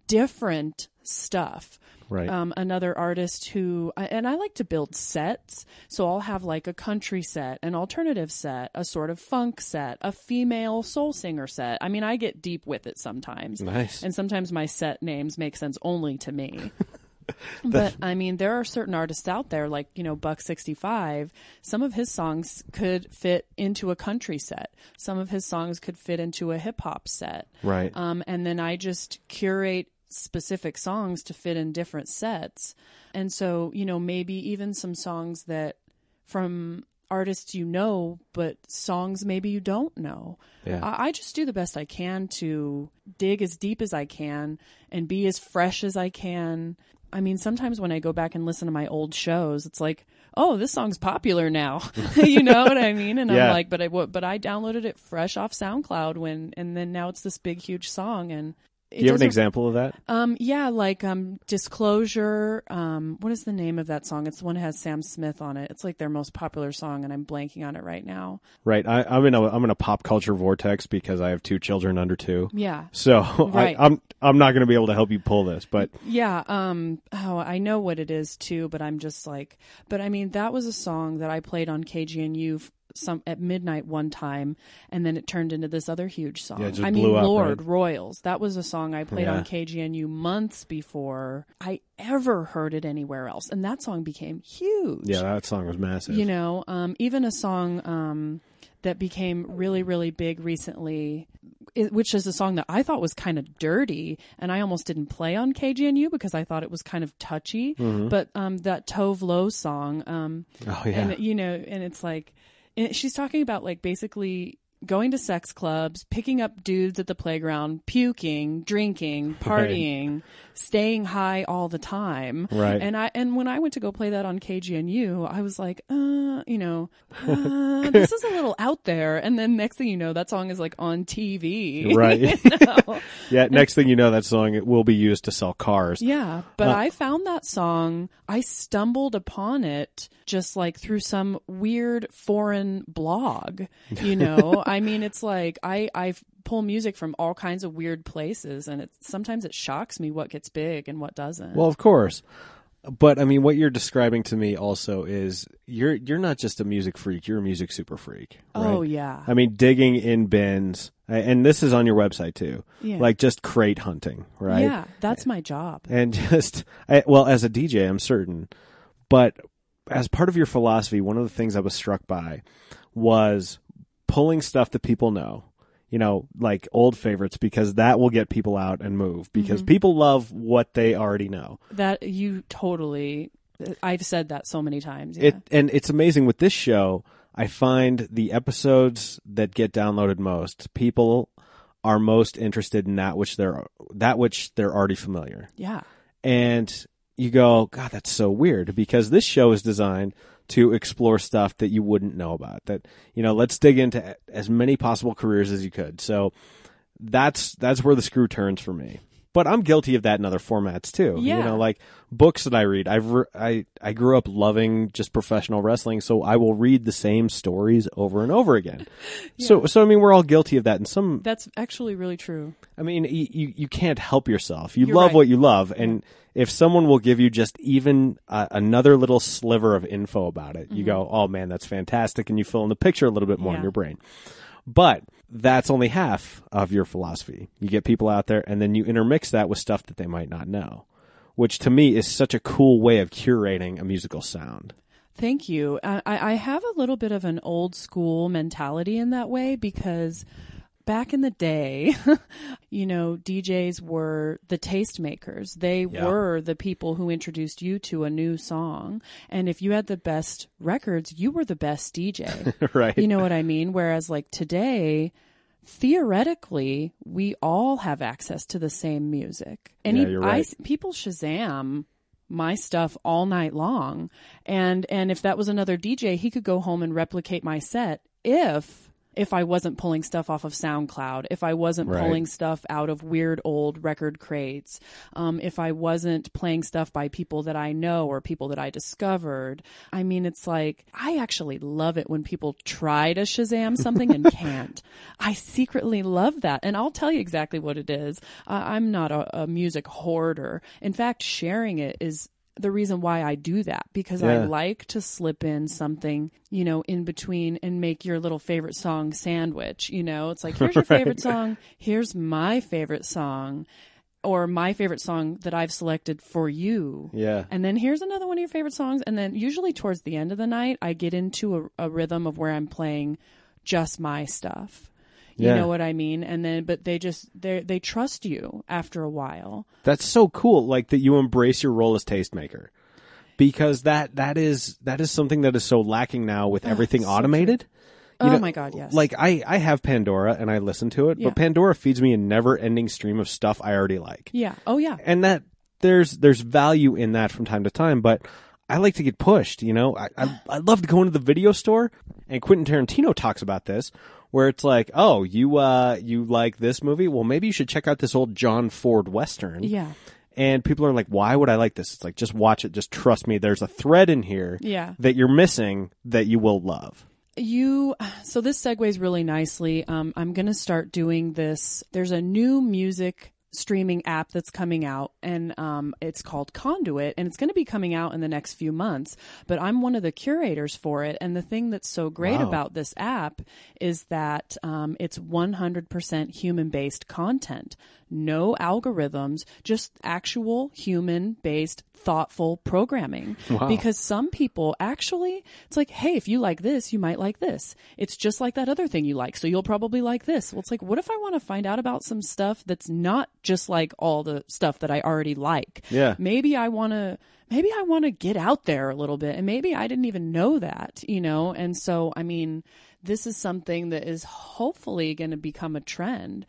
different stuff. Right. Um, another artist who, and I like to build sets. So I'll have like a country set, an alternative set, a sort of funk set, a female soul singer set. I mean, I get deep with it sometimes. Nice. And sometimes my set names make sense only to me. but I mean, there are certain artists out there, like you know Buck sixty five. Some of his songs could fit into a country set. Some of his songs could fit into a hip hop set. Right. Um, and then I just curate specific songs to fit in different sets. And so you know maybe even some songs that from artists you know, but songs maybe you don't know. Yeah. I, I just do the best I can to dig as deep as I can and be as fresh as I can. I mean, sometimes when I go back and listen to my old shows, it's like, oh, this song's popular now. you know what I mean? And Yeah. I'm like, but I but I downloaded it fresh off SoundCloud when, and then now it's this big huge song and. Do you have an example of that? um, yeah, like um, Disclosure. Um, what is the name of that song? It's the one that has Sam Smith on it. It's like their most popular song, and I'm blanking on it right now. Right. I, I'm in a I'm in a pop culture vortex because I have two children under two. Yeah, So Right. I, I'm I'm not going to be able to help you pull this, but Yeah, um oh, I know what it is too, but I'm just like but I mean that was a song that I played on KGNU some at midnight one time and then it turned into this other huge song. Yeah, I mean up, Lorde right? Royals. That was a song I played Yeah. on KGNU months before I ever heard it anywhere else and that song became huge. yeah, that song was massive. You know, um, even a song um, that became really, really big recently, which is a song that I thought was kind of dirty, and I almost didn't play on KGNU because I thought it was kind of touchy. But um, that Tove Lo song, um, oh yeah. and you know, and it's like, she's talking about like basically going to sex clubs, picking up dudes at the playground, puking, drinking, partying, staying high all the time. Right. And I and when I went to go play that on KGNU, I was like, uh, you know, uh, this is a little out there. And then next thing you know, that song is like on TV. Right. Yeah. Next thing you know, that song it will be used to sell cars. Yeah, but Uh, I found that song. I stumbled upon it just like through some weird foreign blog. You know, I mean, it's like I I pull music from all kinds of weird places, and it sometimes it shocks me what gets big and what doesn't. Well, of course. But I mean, what you're describing to me also is you're you're not just a music freak; you're a music super freak. Right? oh yeah, I mean, digging in bins. and this is on your website too. Yeah. Like just crate hunting, right? Yeah, that's my job. and just I, well as a DJ I'm certain but as part of your philosophy one of the things I was struck by was pulling stuff that people know you know like old favorites because that will get people out and move because Mm-hmm. people love what they already know That you totally. I've said that so many times. Yeah. it and it's amazing with this show I find the episodes that get downloaded most people are most interested in that which they're that which they're already familiar yeah. and you go, God, that's so weird because this show is designed to explore stuff that you wouldn't know about. That you know, let's dig into as many possible careers as you could. So that's that's where the screw turns for me. But I'm guilty of that in other formats too. Yeah. You know, like books that I read. I've re- I I grew up loving just professional wrestling, so I will read the same stories over and over again. So so I mean, we're all guilty of that. in some That's actually really true. I mean, y- you you can't help yourself. You You're love right. what you love, and if someone will give you just even uh, another little sliver of info about it, you go, "Oh man, that's fantastic," and you fill in the picture a little bit more in Mm-hmm. Your brain. But that's only half of your philosophy. You get people out there, and then you intermix that with stuff that they might not know, which to me is such a cool way of curating a musical sound. Thank you. I, I I have a little bit of an old school mentality in that way because back in the day, you know, DJs were the tastemakers. They Yeah. were the people who introduced you to a new song. And if you had the best records, you were the best DJ. right? You know what I mean? Whereas like today, theoretically, we all have access to the same music. And Yeah, you're I- people Shazam my stuff all night long. And and if that was another DJ, he could go home and replicate my set if if I wasn't pulling stuff off of SoundCloud, if I wasn't Right. pulling stuff out of weird old record crates, um, if I wasn't playing stuff by people that I know or people that I discovered. I mean, it's like, I actually love it when people try to Shazam something and can't. I secretly love that. And I'll tell you exactly what it is. Uh, I'm not a, a music hoarder. In fact, sharing it is the reason why I do that because I like to slip in something, you know, in between and make your little favorite song sandwich. You know, it's like, here's your favorite song, here's my favorite song, or my favorite song that I've selected for you. Yeah. And then here's another one of your favorite songs. And then usually towards the end of the night, I get into a, a rhythm of where I'm playing just my stuff. You Yeah. know what I mean? And then, but they just, they they trust you after a while. That's so cool, like that you embrace your role as tastemaker, because that that is that is something that is so lacking now with ah, everything so automated. You Oh know, my God, yes. Like I I have Pandora and I listen to it, Yeah. but Pandora feeds me a never-ending stream of stuff I already like, Yeah. Oh, yeah. and that there's there's value in that from time to time, but. I like to get pushed, you know. I, I I love to go into the video store, and Quentin Tarantino talks about this, where it's like, oh, you uh you like this movie? Well, maybe you should check out this old John Ford western. Yeah. And people are like, why would I like this? It's like, just watch it. Just trust me. There's a thread in here Yeah. that you're missing that you will love. You so this segues really nicely. Um, I'm going to start doing this. There's a new music streaming app that's coming out, and um, it's called Conduit, and it's going to be coming out in the next few months. But I'm one of the curators for it, and the thing that's so great Wow. about this app is that um, it's 100% human-based content. No algorithms, just actual human-based thoughtful programming. Because some people actually, it's like, hey, if you like this, you might like this. It's just like that other thing you like, so you'll probably like this. Well, it's like, what if I want to find out about some stuff that's not just like all the stuff that I already like? Yeah. Maybe I want to. Maybe I want to get out there a little bit, and maybe I didn't even know that, you know. And so, I mean, this is something that is hopefully going to become a trend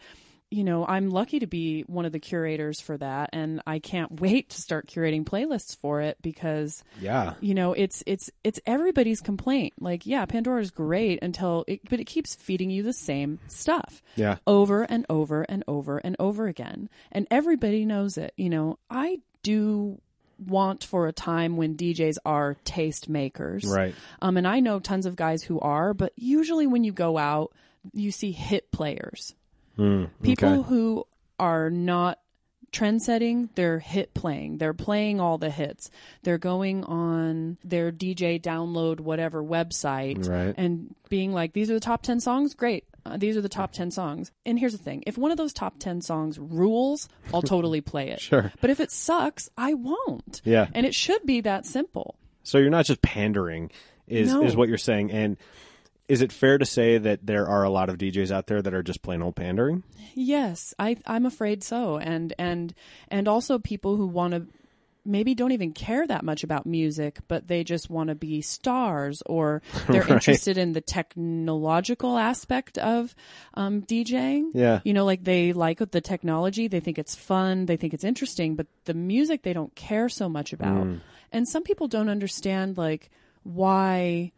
you know, I'm lucky to be one of the curators for that and I can't wait to start curating playlists for it because Yeah. you know, it's it's it's everybody's complaint. Like, yeah, Pandora is great until it but it keeps feeding you the same stuff. Yeah. Over and over and over and over again. And everybody knows it. You know, I do want for a time when DJs are taste makers. Right. Um and I know tons of guys who are, but usually when you go out, you see hit players. People okay. who are not trend setting, they're hit playing. They're playing all the hits. They're going on their DJ download whatever website Right. and being like, these are the top 10 songs. Great. uh, these are the top 10 songs. And here's the thing if one of those top 10 songs rules, I'll totally play it. Sure. But if it sucks, I won't. Yeah. And it should be that simple. So you're not just pandering, is No. is what you're saying. And is it fair to say that there are a lot of DJs out there that are just plain old pandering? Yes, I I'm afraid so. And and and also people who want to maybe don't even care that much about music, but they just want to be stars or they're Right. interested in the technological aspect of um, DJing. Yeah. You know, like they like the technology, they think it's fun, they think it's interesting, but the music they don't care so much about. And some people don't understand like why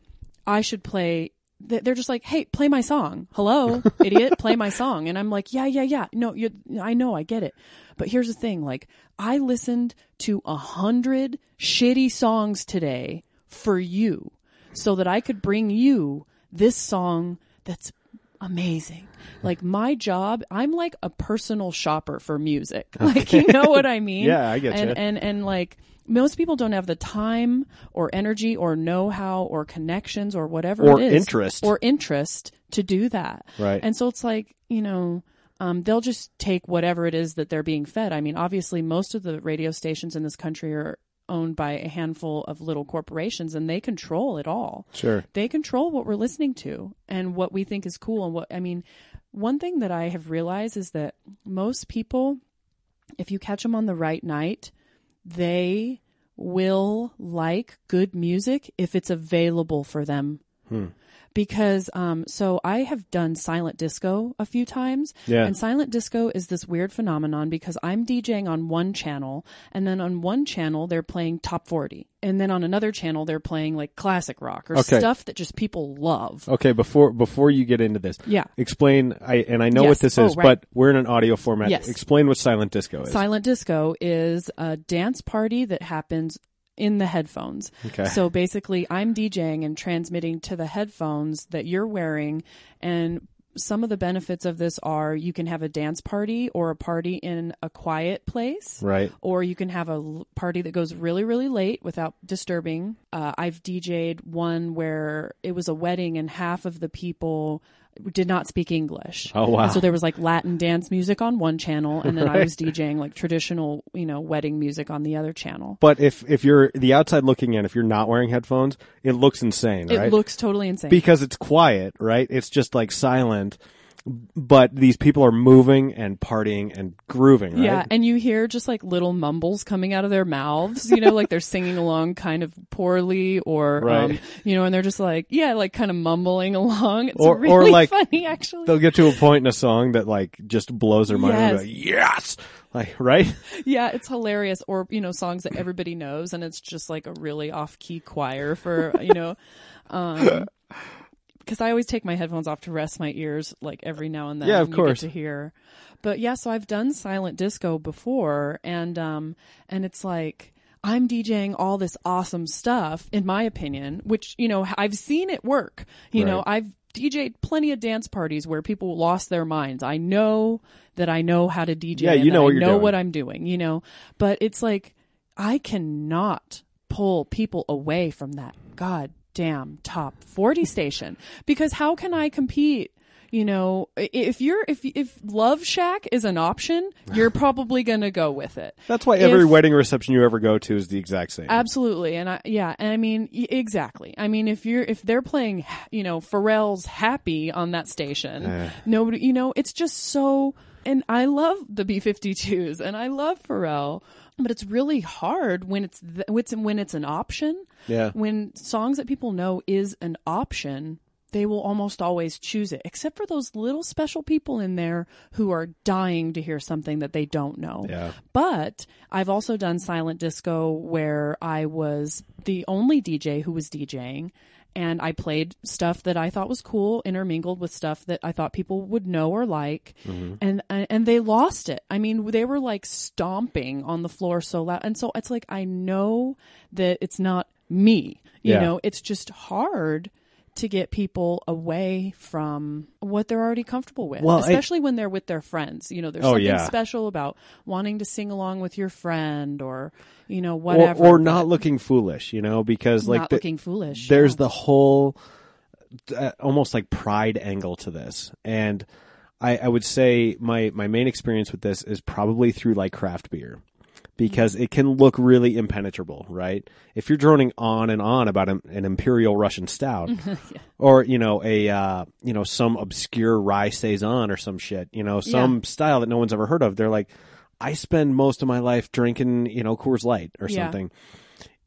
I should play. Th- They're just like, "Hey, play my song." Hello, idiot, play my song. And I'm like, "Yeah, yeah, yeah. No, you I know, I get it." But here's the thing: like, I listened to a hundred shitty songs today for you, so that I could bring you this song that's amazing. Like my job, I'm like a personal shopper for music. Like you know what I mean? Yeah, I get and, you. And and like most people don't have the time or energy or know-how or connections or whatever Or it is interest. or interest to do that. Right. And so it's like, you know, um, they'll just take whatever it is that they're being fed. I mean, obviously, most of the radio stations in this country are owned by a handful of little corporations and they control it all. Sure. They control what we're listening to and what we think is cool. And what, I mean, one thing that I have realized is that most people, if you catch them on the right night, they will like good music if it's available for them. Hmm. Because um, so I have done silent disco a few times, Yeah. and silent disco is this weird phenomenon because I'm DJing on one channel, and then on one channel they're playing top forty, and then on another channel they're playing like classic rock or Okay. stuff that just people love. Okay, before before you get into this, Yeah. explain. I and I know Yes. what this Oh, is, right. but we're in an audio format. Yes. Explain what silent disco is. Silent disco is a dance party that happens in the headphones. Okay. So basically, I'm DJing and transmitting to the headphones that you're wearing. And some of the benefits of this are you can have a dance party or a party in a quiet place. Right. Or you can have a party that goes really, really late without disturbing. Uh, I've DJ'd one where it was a wedding and half of the people did not speak English. Oh, wow. And so there was like Latin dance music on one channel, and then I was DJing like traditional, you know, wedding music on the other channel. But if if you're the outside looking in, if you're not wearing headphones, it looks insane, It right? looks totally insane. because it's quiet, right? It's just like silent, but these people are moving and partying and grooving, right? Yeah, and you hear just like little mumbles coming out of their mouths, you know, like they're singing along kind of poorly or, Right. um, you know, and they're just like, yeah, like kind of mumbling along. It's Or- or really like- funny, actually. They'll get to a point in a song that like just blows their mind. Yes. like, yes, like right. yeah, it's hilarious. Or, you know, songs that everybody knows and it's just like a really off key choir for, you know, um, because I always take my headphones off to rest my ears like every now and then. Yeah, of and you get course. to hear. But yeah, so I've done silent disco before, and um, and it's like I'm DJing all this awesome stuff, in my opinion, which you know I've seen it work. You know, I've DJed plenty of dance parties where people lost their minds. I know that I know how to DJ. Yeah, you know I what you're know doing. what I'm doing. You know, but it's like I cannot pull people away from that goddamn top 40 station because how can I compete? You know, if you're if if Love Shack is an option, you're probably going to go with it. That's why every If- wedding reception you ever go to is the exact same. Absolutely, and I yeah, and I mean y- exactly. I mean, if you're if they're playing, you know, Pharrell's "Happy" on that station, eh. nobody, you know, it's just so. And I love the B52s, and I love Pharrell, but it's really hard when it's th- when it's when it's an option. Yeah. When songs that people know is an option, they will almost always choose it, except for those little special people in there who are dying to hear something that they don't know. Yeah. But I've also done silent disco where I was the only DJ who was DJing and I played stuff that I thought was cool intermingled with stuff that I thought people would know or like mm-hmm. and and they lost it. I mean, they were like stomping on the floor so loud. And so it's like I know that it's not me. You Yeah. know, it's just hard to get people away from what they're already comfortable with, Well, I- especially when they're with their friends. You know, there's Oh, something yeah. special about wanting to sing along with your friend or, you know, whatever. or not but looking foolish, you know, because like not the- looking foolish. there's no. the whole uh, almost like pride angle to this, and I, I would say my my main experience with this is probably through like craft beer. Because it can look really impenetrable, right? If you're droning on and on about an, an imperial Russian stout, or you know a uh, you know some obscure rye saison or some shit, you know some style that no one's ever heard of, they're like, I spend most of my life drinking you know Coors Light or Yeah. something.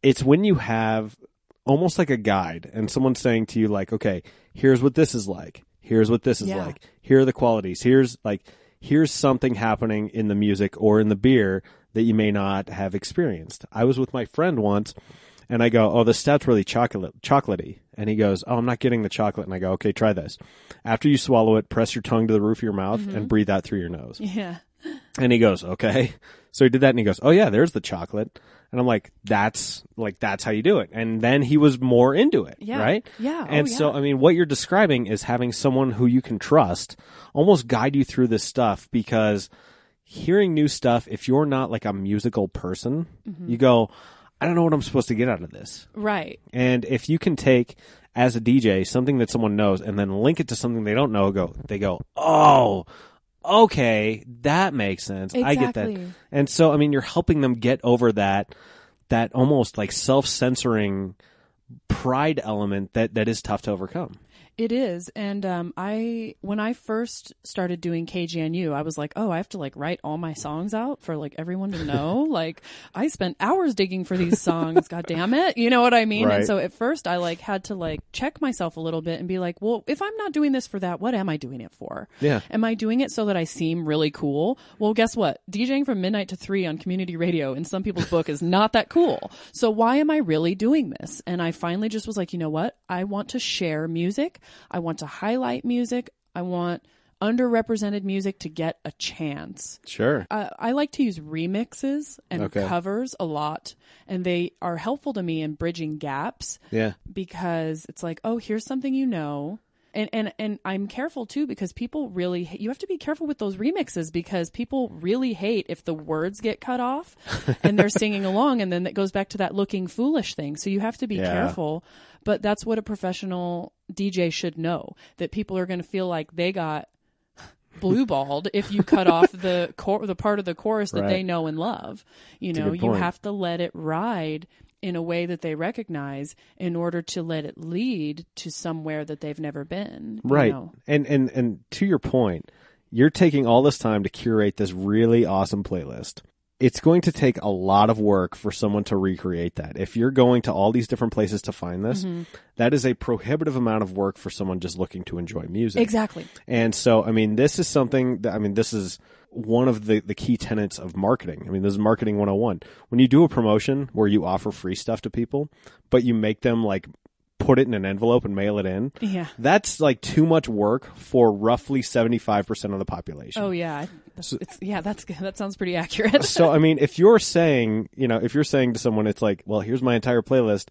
It's when you have almost like a guide and someone's saying to you like, okay, here's what this is like. Here's what this is Yeah. like. Here are the qualities. Here's like here's something happening in the music or in the beer that you may not have experienced. I was with my friend once and I go, "Oh, the stout's really chocolate chocolatey." And he goes, "Oh, I'm not getting the chocolate." And I go, "Okay, try this. After you swallow it, press your tongue to the roof of your mouth Mm-hmm. and breathe out through your nose." Yeah. And he goes, okay. So he did that and he goes, oh yeah, there's the chocolate. And I'm like, that's like, that's how you do it. And then he was more into it. Yeah. Right. Yeah. Oh, And so. I mean, what you're describing is having someone who you can trust almost guide you through this stuff because hearing new stuff, if you're not like a musical person, Mm-hmm. you go, I don't know what I'm supposed to get out of this. Right. And if you can take as a DJ something that someone knows and then link it to something they don't know, go they go, "Oh, okay, that makes sense. I get that." And so I mean, you're helping them get over that that almost like self-censoring pride element that that is tough to overcome. It is, and um, I when I first started doing KGNU, I was like, oh, I have to like write all my songs out for like everyone to know. like I spent hours digging for these songs. God damn it, you know what I mean? Right. And so at first, I like had to like check myself a little bit and be like, well, if I'm not doing this for that, what am I doing it for? Yeah. Am I doing it so that I seem really cool? Well, guess what? DJing from midnight to three on community radio in some people's book is not that cool. So why am I really doing this? And I finally just was like, you know what? I want to share music. I want to highlight music. I want underrepresented music to get a chance. Sure. Uh, I like to use remixes and Okay. covers a lot, and they are helpful to me in bridging gaps Yeah. because it's like, oh, here's something you know. And, and and I'm careful too because people really you have to be careful with those remixes because people really hate if the words get cut off and they're singing along and then it goes back to that looking foolish thing. So you have to be Yeah. careful. But that's what a professional DJ should know that people are going to feel like they got blue balled if you cut off the cor- the part of the chorus that Right. they know and love. You know, you have to let it ride in a way that they recognize in order to let it lead to somewhere that they've never been. you Right. know? And and and to your point, you're taking all this time to curate this really awesome playlist. It's going to take a lot of work for someone to recreate that. If you're going to all these different places to find this, Mm-hmm. that is a prohibitive amount of work for someone just looking to enjoy music. Exactly. And so, I mean, this is something that, I mean, this is one of the, the key tenets of marketing. I mean, this is marketing 101. When you do a promotion where you offer free stuff to people, but you make them like put it in an envelope and mail it in, Yeah. that's like too much work for roughly 75% of the population. Oh yeah. That's, it's, yeah, that's good. That sounds pretty accurate. so I mean, if you're saying, you know, if you're saying to someone, it's like, well, here's my entire playlist,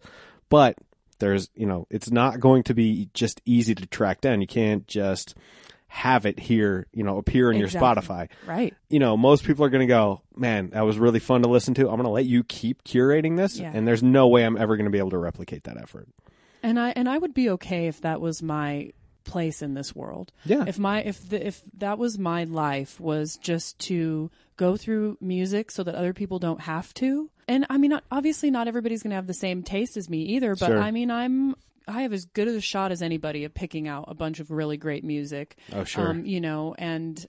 but there's, you know, it's not going to be just easy to track down. You can't just have it here, you know, appear in your Spotify. right. You know, most people are going to go, man, that was really fun to listen to. I'm going to let you keep curating this, Yeah. and there's no way I'm ever going to be able to replicate that effort. And I and I would be okay if that was my place in this world. Yeah. If my if the, if that was my life was just to go through music so that other people don't have to. And I mean obviously not everybody's going to have the same taste as me either, but Sure. I mean I'm I have as good a shot as anybody of picking out a bunch of really great music. Oh, sure. Um, you know, and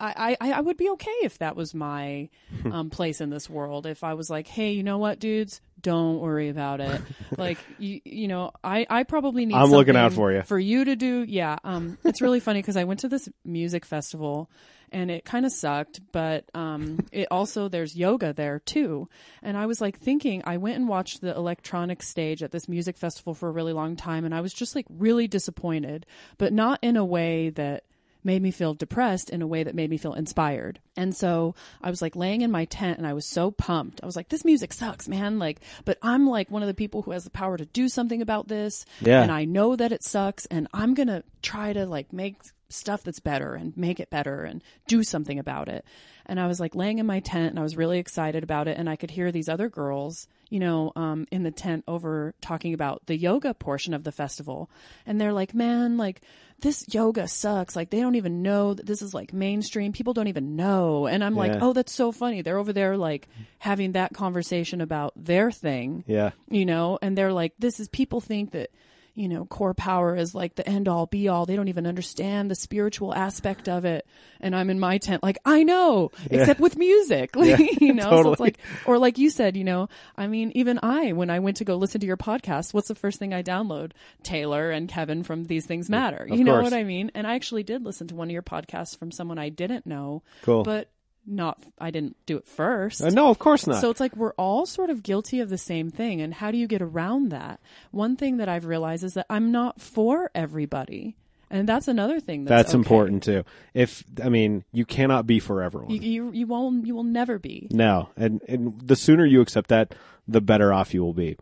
I, I, I would be okay if that was my um, place in this world. If I was like, hey, you know what, dudes, don't worry about it. like, you, you know, I, I probably need. I'm looking out for you. For you to do, yeah. Um, it's really funny because I went to this music festival and it kind of sucked, but um, it also there's yoga there too. And I was like thinking, I went and watched the electronic stage at this music festival for a really long time, and I was just like really disappointed, but not in a way that made me feel depressed in a way that made me feel inspired. And so I was like laying in my tent and I was so pumped. I was like, this music sucks, man. Like, but I'm like one of the people who has the power to do something about this. Yeah. And I know that it sucks and I'm going to try to like make stuff that's better and make it better and do something about it. And I was like laying in my tent and I was really excited about it. And I could hear these other girls, you know, um, in the tent over talking about the yoga portion of the festival. And they're like, man, like this yoga sucks. Like they don't even know that this is like mainstream. People don't even know. And I'm like, oh, that's so funny. They're over there like having that conversation about their thing Yeah. you know and they're like this is people think that you know CorePower is like the end all be all. They don't even understand the spiritual aspect of it. And i'm in my tent like i know except with music like, you know? So it's like or like you said you know i mean even i when i went to go listen to your podcast what's the first thing i download? Taylor and kevin from these things matter. Of you know course. what i mean? And i actually did listen to one of your podcasts from someone i didn't know. Cool. but not i didn't do it first Uh, no, of course not. so it's like we're all sort of guilty of the same thing. And how do you get around that? One thing that I've realized is that I'm not for everybody. And that's another thing that's, That's okay. important too. If I mean, you cannot be for everyone. You, you you won't you will never be. No, and and the sooner you accept that, the better off you will be.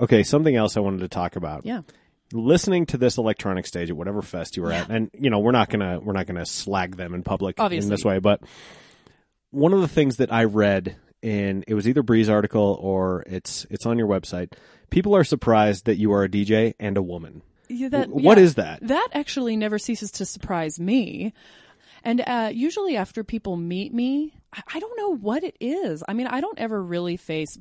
Okay, something else I wanted to talk about. Yeah. Listening to this electronic stage at whatever fest you were at, and you know we're not gonna we're not gonna slag them in public Obviously. in this way, but one of the things that I read in it was either Bree's article or it's it's on your website. People are surprised that you are a DJ and a woman. Yeah, that, what yeah. is that? That actually never ceases to surprise me. And uh, usually, after people meet me, I, don't know what it is. I mean, I don't ever really face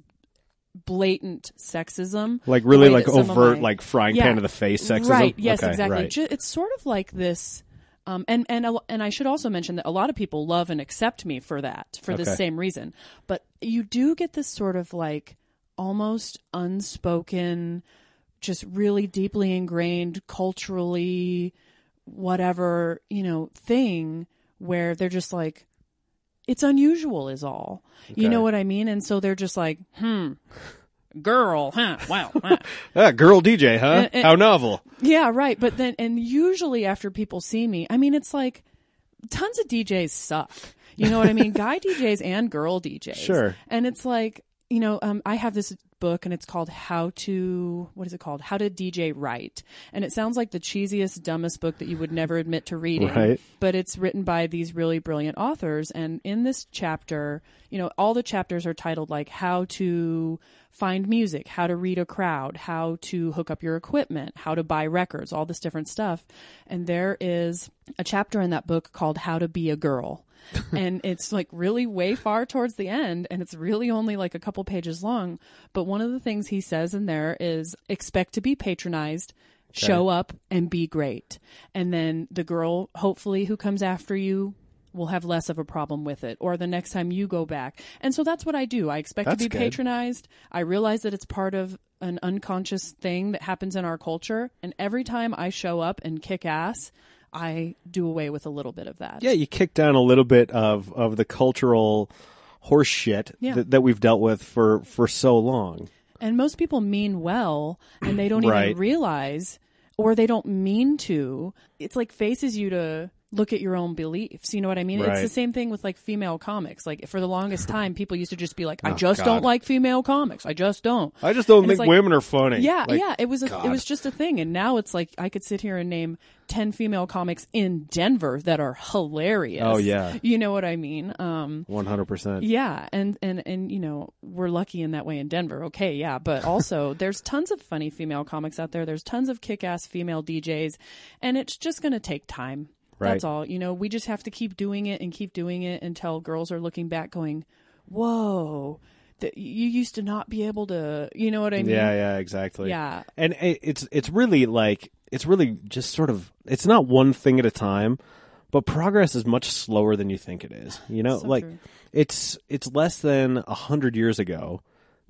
blatant sexism, Like really like that some of overt my- like frying Yeah. pan to the face sexism. Right. Yes, Okay, exactly. right. It's sort of like this. Um, and and and I should also mention that a lot of people love and accept me for that for the same reason. But you do get this sort of like almost unspoken, just really deeply ingrained culturally, whatever you know thing where they're just like, it's unusual, is all. You know what I mean? And so they're just like, hmm, girl, huh? Wow. huh. Ah, girl DJ, huh? And- and- How novel. Yeah, right. But then, and usually after people see me, I mean, it's like tons of DJs suck. You know what I mean? Guy DJs and girl DJs. Sure. And it's like, you know, um, I have this book and it's called How to, what is it called? How to DJ Right. And it sounds like the cheesiest, dumbest book that you would never admit to reading. Right. But it's written by these really brilliant authors. And in this chapter, you know, all the chapters are titled like How to find music, how to read a crowd, how to hook up your equipment, how to buy records, all this different stuff. And there is a chapter in that book called How to Be a Girl. and it's like really way far towards the end and it's really only like a couple pages long. But one of the things he says in there is expect to be patronized, show up and be great. And then the girl, hopefully, who comes after you will have less of a problem with it or the next time you go back. And so that's what I do. I expect That's to be good. patronized. I realize that it's part of an unconscious thing that happens in our culture. And every time I show up and kick ass, I do away with a little bit of that. Yeah, you kick down a little bit of, of the cultural horse shit Yeah. that, that we've dealt with for, for so long. And most people mean well and they don't Right. even realize or they don't mean to. It's like faces you to look at your own beliefs. You know what I mean? It's the same thing with like female comics. Like for the longest time people used to just be like I just Oh, God. don't like female comics. I just don't. I just don't And think like- women are funny. Yeah, Like, yeah, it was a, God. it was just a thing and now it's like I could sit here and name 10 female comics in Denver that are hilarious. Oh, yeah. You know what I mean? Um 100%. yeah, and and and you know we're lucky in that way in Denver. Okay, yeah, but also there's tons of funny female comics out there. There's tons of kick-ass female DJs, and it's just going to take time. That's all. You know, we just have to keep doing it and keep doing it until girls are looking back, going, "Whoa, that you used to not be able to." You know what I mean? Yeah, yeah, exactly. Yeah. And it's it's really like it's really just sort of it's not one thing at a time, but progress is much slower than you think it is. You know, So like true. it's it's less than a hundred years ago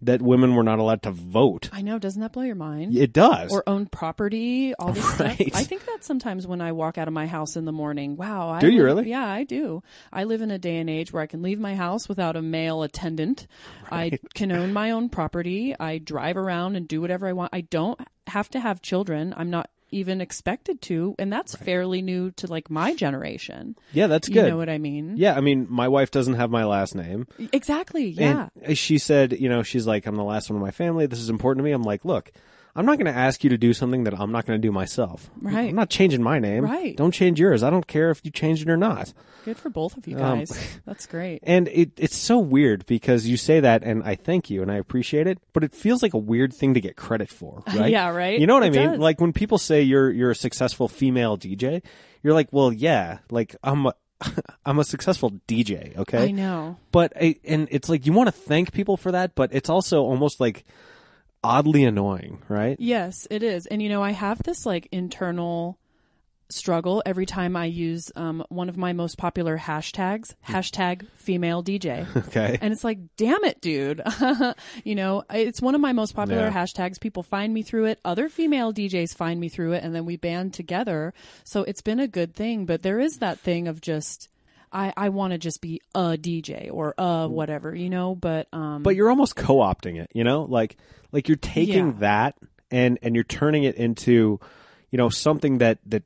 that women were not allowed to vote. I know. Doesn't that blow your mind? It does. or own property, all this Right. stuff. I think that sometimes when I walk out of my house in the morning, wow. I Do you live- really? Yeah, I do. I live in a day and age where I can leave my house without a male attendant. I can own my own property. I drive around and do whatever I want. I don't have to have children. I'm not even expected to, and that's fairly new to like my generation. yeah, that's good. You know what I mean? yeah, I mean, my wife doesn't have my last name. Exactly. Yeah. And she said, you know, she's like, I'm the last one in my family. This is important to me. I'm like, look, I'm not going to ask you to do something that I'm not going to do myself. Right. I'm not changing my name. Right. Don't change yours. I don't care if you change it or not. Good for both of you Um, guys. That's great. And it, it's so weird because you say that and I thank you and I appreciate it, but it feels like a weird thing to get credit for, right? Yeah, right? You know what I mean? does. Like when people say you're you're a successful female DJ, you're like, well, yeah, like I'm a, I'm a successful DJ, okay? I know. But I, and it's like you want to thank people for that, but it's also almost like oddly annoying, right? Yes, it is. And you know, I have this like internal struggle every time I use um, one of my most popular hashtags, hashtag female DJ. Okay. And it's like, damn it, dude. you know, it's one of my most popular Yeah. hashtags. People find me through it. Other female DJs find me through it, and then we band together. So it's been a good thing. But there is that thing of just, I, I want to just be a DJ or a whatever, you know. But um, but you're almost co-opting it you know like like you're taking Yeah. that and and you're turning it into you know something that that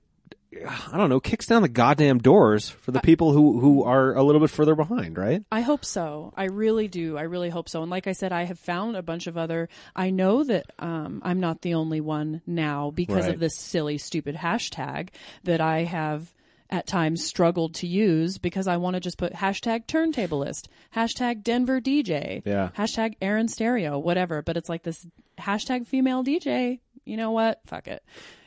I don't know kicks down the goddamn doors for the people who who are a little bit further behind right I hope so. I really do. I really hope so. And like I said, I have found a bunch of other. I know that um, I'm not the only one now because Right. of this silly, stupid hashtag that I have at times struggled to use because I want to just put hashtag turntablist, hashtag Denver DJ, Yeah. hashtag Erin Stereo, whatever. But it's like this hashtag female DJ. You know what? Fuck it.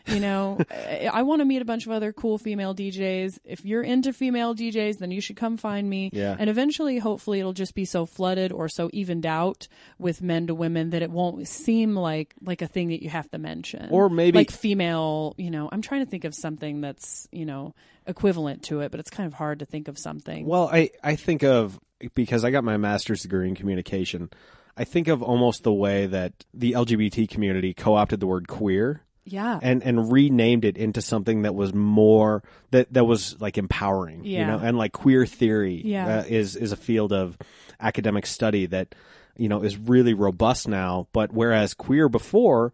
You know, I, I want to meet a bunch of other cool female DJs. If you're into female DJs, then you should come find me. Yeah. And eventually, hopefully, it'll just be so flooded or so evened out with men to women that it won't seem like like a thing that you have to mention. Or maybe- like female. You know, I'm trying to think of something that's you know equivalent to it, but it's kind of hard to think of something. well I I think of because I got my master's degree in communication I think of almost the way that the LGBT community co-opted the word queer yeah. and and renamed it into something that was more that that was like empowering you Yeah. know and like queer theory Yeah. uh, is is a field of academic study that you know is really robust now but whereas queer before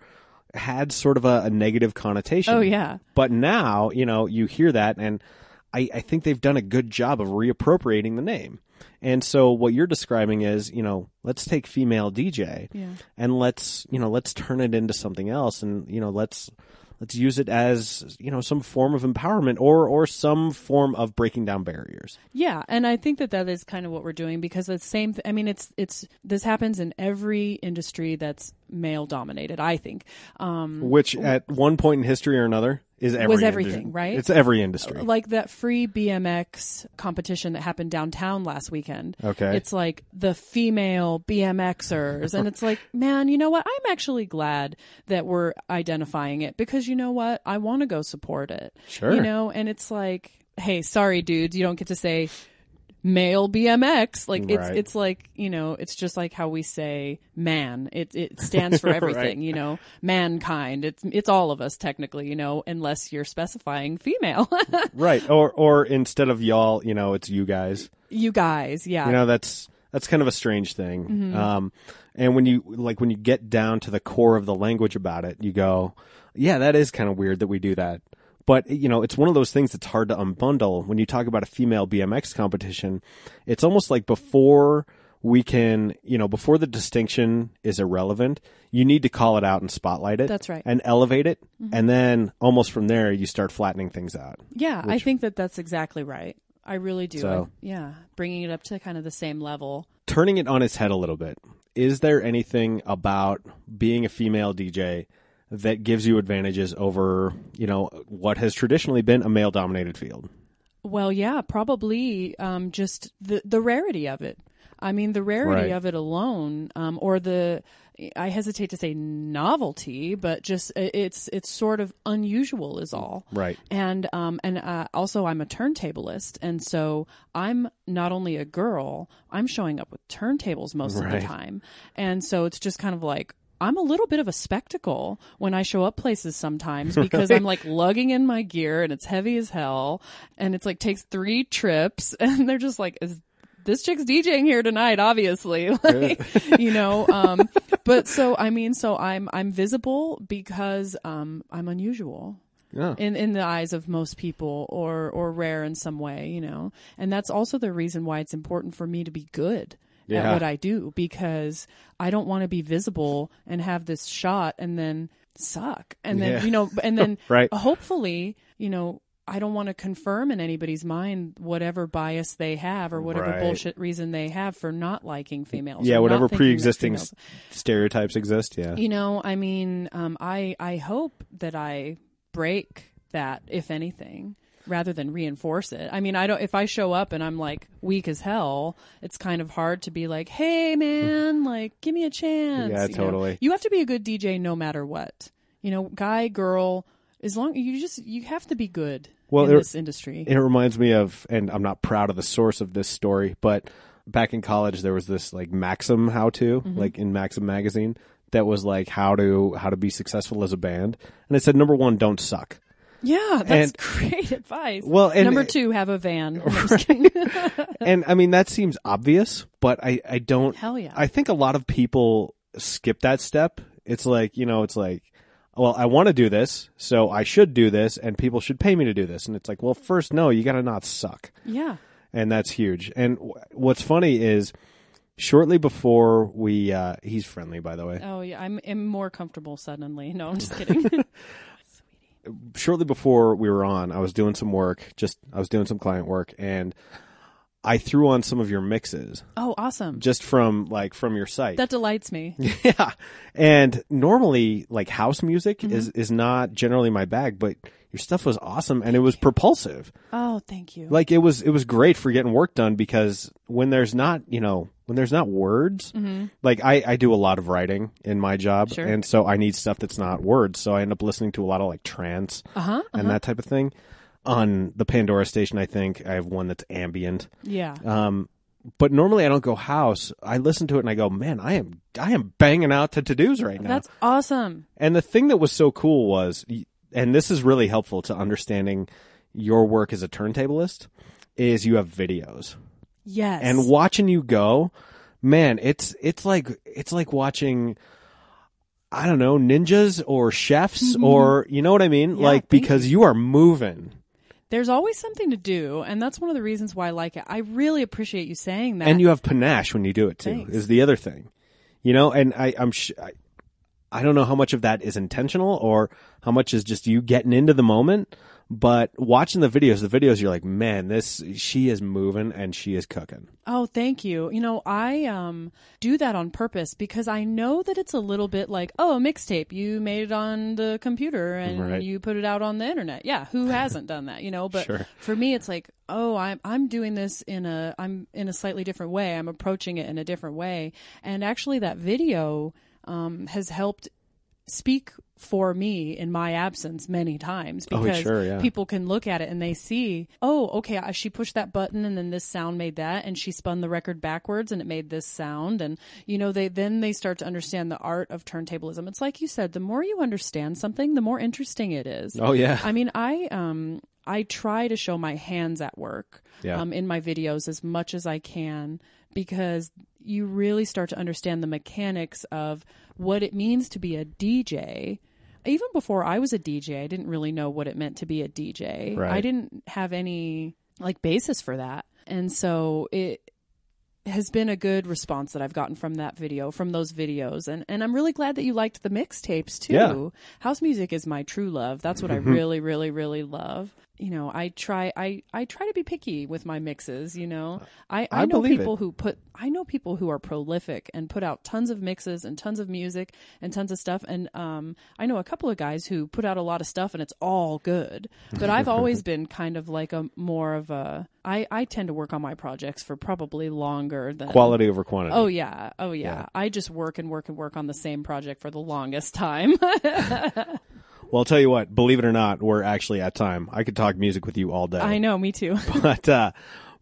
had sort of a, a negative connotation Oh, yeah. but now you know you hear that and I, I think they've done a good job of reappropriating the name and so what you're describing is you know let's take female dj Yeah. and let's you know let's turn it into something else and you know let's let's use it as you know some form of empowerment or or some form of breaking down barriers Yeah, and I think that that is kind of what we're doing because the same. Th- I mean, it's it's this happens in every industry that's male dominated. I think. Um, which at one point in history or another is every Was industry. everything, right? it's every industry uh, like that free BMX competition that happened downtown last weekend. Okay. It's like the female BMXers. And it's like, man, you know what? I'm actually glad that we're identifying it because you know what? I want to go support it. Sure. You know, and it's like, hey, sorry, dudes, you don't get to say male BMX. Like it's Right. it's like you know it's just like how we say man. It it stands for everything. You know, mankind. It's it's all of us technically. You know, unless you're specifying female. right or or instead of y'all you know it's you guys you guys, yeah. you know that's that's kind of a strange thing Mm-hmm. um and when you like when you get down to the core of the language about it you go yeah that is kind of weird that we do that but you know it's one of those things that's hard to unbundle when you talk about a female bmx competition it's almost like before we can you know before the distinction is irrelevant you need to call it out and spotlight it That's right. Mm-hmm. and elevate it and then almost from there you start flattening things out yeah, I think that that's exactly right. I really do. So- I- yeah, bringing it up to kind of the same level. turning it on its head a little bit, is there anything about being a female DJ that gives you advantages over, you know, what has traditionally been a male dominated field? Well, yeah, probably um, just the the rarity of it. I mean, the rarity Right. of it alone, um, or the I hesitate to say novelty, but just it's it's sort of unusual is all. Right. And um and uh, also I'm a turntablist, and so I'm not only a girl, I'm showing up with turntables most of the time, and so it's just kind of like. I'm a little bit of a spectacle when I show up places sometimes because I'm like lugging in my gear and it's heavy as hell and it's like takes three trips and they're just like is this chick's DJing here tonight obviously. Like you know um but so I mean so I'm I'm visible because um I'm unusual Yeah. in in the eyes of most people or or rare in some way you know and that's also the reason why it's important for me to be good at what I do because I don't want to be visible and have this shot and then suck. And then, Yeah. you know, and then Right. hopefully, you know, I don't want to confirm in anybody's mind whatever bias they have or whatever Right. bullshit reason they have for not liking females. yeah, whatever pre-existing s- stereotypes exist. Yeah. You know, I mean, um, I I hope that I break that, if anything, rather than reinforce it. I mean, I don't. If I show up and I'm like weak as hell, it's kind of hard to be like, "Hey, man, like, give me a chance." Yeah, you know? totally. You have to be a good DJ no matter what. You know, guy, girl, as long you just you have to be good Well, in it- this industry. It reminds me of, and I'm not proud of the source of this story, but back in college there was this like Maxim how to, Mm-hmm. like in Maxim magazine, that was like how to how to be successful as a band, and it said number one, don't suck. Yeah, that's and- great advice. Well, and- number two, have a van. I'm kidding. and I mean that seems obvious, but I I don't. Hell yeah. I think a lot of people skip that step. It's like you know, it's like, well, I want to do this, so I should do this, and people should pay me to do this, and it's like, well, first, no, you got to not suck. yeah. and that's huge. And w- what's funny is shortly before we uh he's friendly by the way. Oh yeah, I'm, am more comfortable suddenly. No, I'm just kidding. Shortly before we were on, I was doing some work, just I was doing some client work and I threw on some of your mixes oh, awesome. just from like from your site. That delights me. yeah. And normally like house music Mm-hmm. is is not generally my bag, but your stuff was awesome and it was propulsive. Oh, thank you. like it was it was great for getting work done because when there's not you know when there's not words like I, I do a lot of writing in my job Mm-hmm. Sure. and so i need stuff that's not words so i end up listening to a lot of like trance uh-huh, and that type of thing on the pandora station i think i have one that's ambient yeah. um but normally i don't go house i listen to it and i go man i am i am banging out to to-dos right now That's awesome. and the thing that was so cool was, and this is really helpful to understanding your work as a turntablist, is you have videos Yes. and watching you go, man, it's it's like it's like watching. I don't know ninjas or chefs or you know what I mean, Mm-hmm. Yeah, like because you are moving. There's always something to do, and that's one of the reasons why I like it. I really appreciate you saying that. and you have panache when you do it too Thanks. is the other thing you know and i i'm sh- I, I don't know how much of that is intentional or how much is just you getting into the moment but watching the videos the videos you're like man this she is moving and she is cooking Oh, thank you. You know, I um do that on purpose because I know that it's a little bit like, oh, a mixtape. You made it on the computer and Right. you put it out on the internet. Yeah, who hasn't done that, you know? But Sure. for me it's like, oh, I'm I'm doing this in a I'm in a slightly different way. I'm approaching it in a different way. And actually that video um has helped speak for me in my absence many times Oh, because sure, yeah. people can look at it and they see, oh, okay, she pushed that button and then this sound made that, and she spun the record backwards and it made this sound, and you know, they then they start to understand the art of turntablism. It's like you said, the more you understand something, the more interesting it is. oh yeah I mean, I um I try to show my hands at work Yeah. um, in my videos as much as I can because you really start to understand the mechanics of what it means to be a DJ. Even before I was a DJ, I didn't really know what it meant to be a DJ. Right. I didn't have any like basis for that. And so it has been a good response that I've gotten from that video, from those videos. And and I'm really glad that you liked the mixtapes too. Yeah. House music is my true love. That's what I really, really, really love. You know, I try I, I try to be picky with my mixes, you know. I, I, I know people it. who put I know people who are prolific and put out tons of mixes and tons of music and tons of stuff and um I know a couple of guys who put out a lot of stuff and it's all good. But I've always been kind of like a more of a I, I tend to work on my projects for probably longer than quality over quantity Oh yeah, oh yeah. I just work and work and work on the same project for the longest time. well i'll tell you what believe it or not we're actually at time i could talk music with you all day I know, me too. but uh,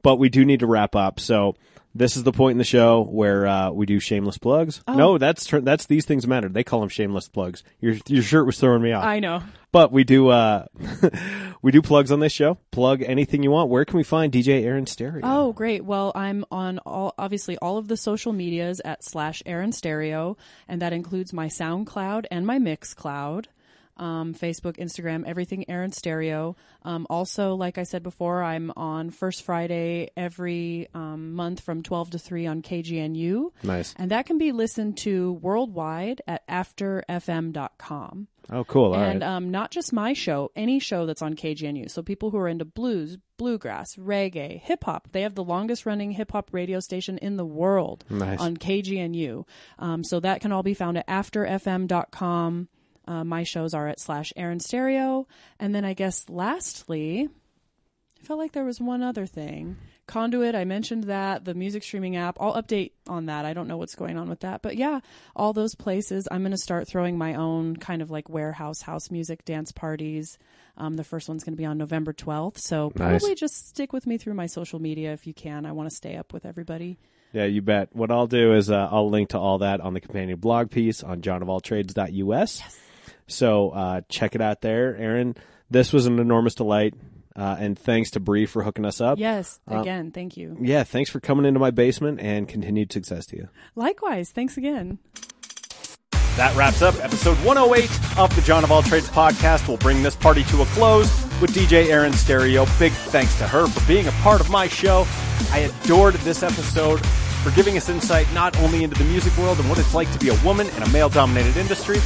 but we do need to wrap up. So this is the point in the show where uh, we do shameless plugs. Oh. No, that's that's these things matter. They call them shameless plugs. Your your shirt was throwing me off. I know. but we do uh, we do plugs on this show. Plug anything you want. Where can we find DJ Erin Stereo? Oh, great. Well, I'm on all obviously all of the social medias at slash Erin Stereo, and that includes my SoundCloud and my Mixcloud. Um, Facebook, Instagram, everything Erin Stereo. Um, also, like I said before, I'm on first Friday every um, month from 12 to 3 on KGNU. Nice. And that can be listened to worldwide at afterfm.com. Oh, cool. All right. and um, not just my show, any show that's on KGNU. So people who are into blues, bluegrass, reggae, hip hop. They have the longest running hip hop radio station in the world Nice. on KGNU. Um, so that can all be found at afterfm.com. Uh, my shows are at slash Erin Stereo. And then I guess lastly, I felt like there was one other thing. Conduit, I mentioned that, the music streaming app. I'll update on that. I don't know what's going on with that. But yeah, all those places. I'm going to start throwing my own kind of like warehouse house music dance parties. Um, the first one's going to be on November 12th. So Nice. probably just stick with me through my social media if you can. I want to stay up with everybody. Yeah, you bet. What I'll do is uh, I'll link to all that on the companion blog piece on johnofalltrades.us. Yes. So uh, check it out there. Erin, this was an enormous delight. Uh, and thanks to Bree for hooking us up. Yes, Uh, again, thank you. Yeah, thanks for coming into my basement and continued success to you. Likewise, thanks again. That wraps up episode 108 of the John of All Trades podcast. We'll bring this party to a close with DJ Erin Stereo. Big thanks to her for being a part of my show. I adored this episode for giving us insight not only into the music world and what it's like to be a woman in a male dominated industry,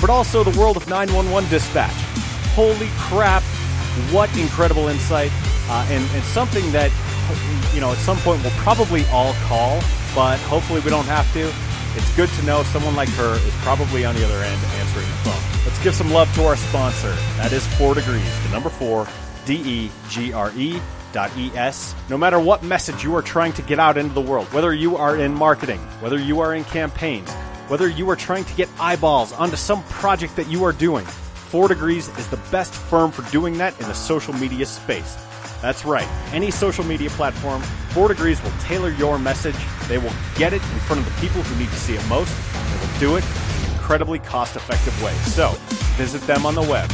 but also the world of 911 dispatch. Holy crap, what incredible insight, uh, and, and something that, you know, at some point we'll probably all call, but hopefully we don't have to. It's good to know someone like her is probably on the other end answering the phone. Let's give some love to our sponsor. That is Four Degrees, the number four, D E G R E ES. No matter what message you are trying to get out into the world, whether you are in marketing, whether you are in campaigns, whether you are trying to get eyeballs onto some project that you are doing, Four Degrees is the best firm for doing that in the social media space. That's right. Any social media platform, Four Degrees will tailor your message. They will get it in front of the people who need to see it most. They will do it in an incredibly cost effective way. So visit them on the web.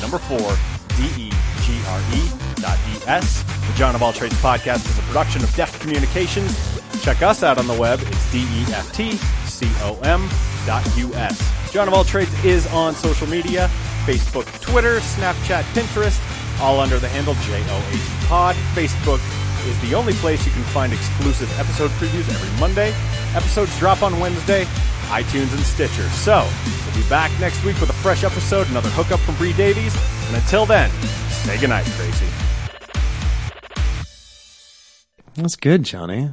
Number four, D E G R E dot E S. The John of All Trades podcast is a production of Deft Communications. Check us out on the web. It's D F T C O M dot U S. John of All Trades is on social media Facebook, Twitter, Snapchat, Pinterest, all under the handle JOAT Pod. Facebook is the only place you can find exclusive episode previews every Monday. Episodes drop on Wednesday, iTunes and Stitcher. So, we'll be back next week with a fresh episode, another hookup from Bree Davies. And until then, say goodnight, Tracy. That's good, Johnny.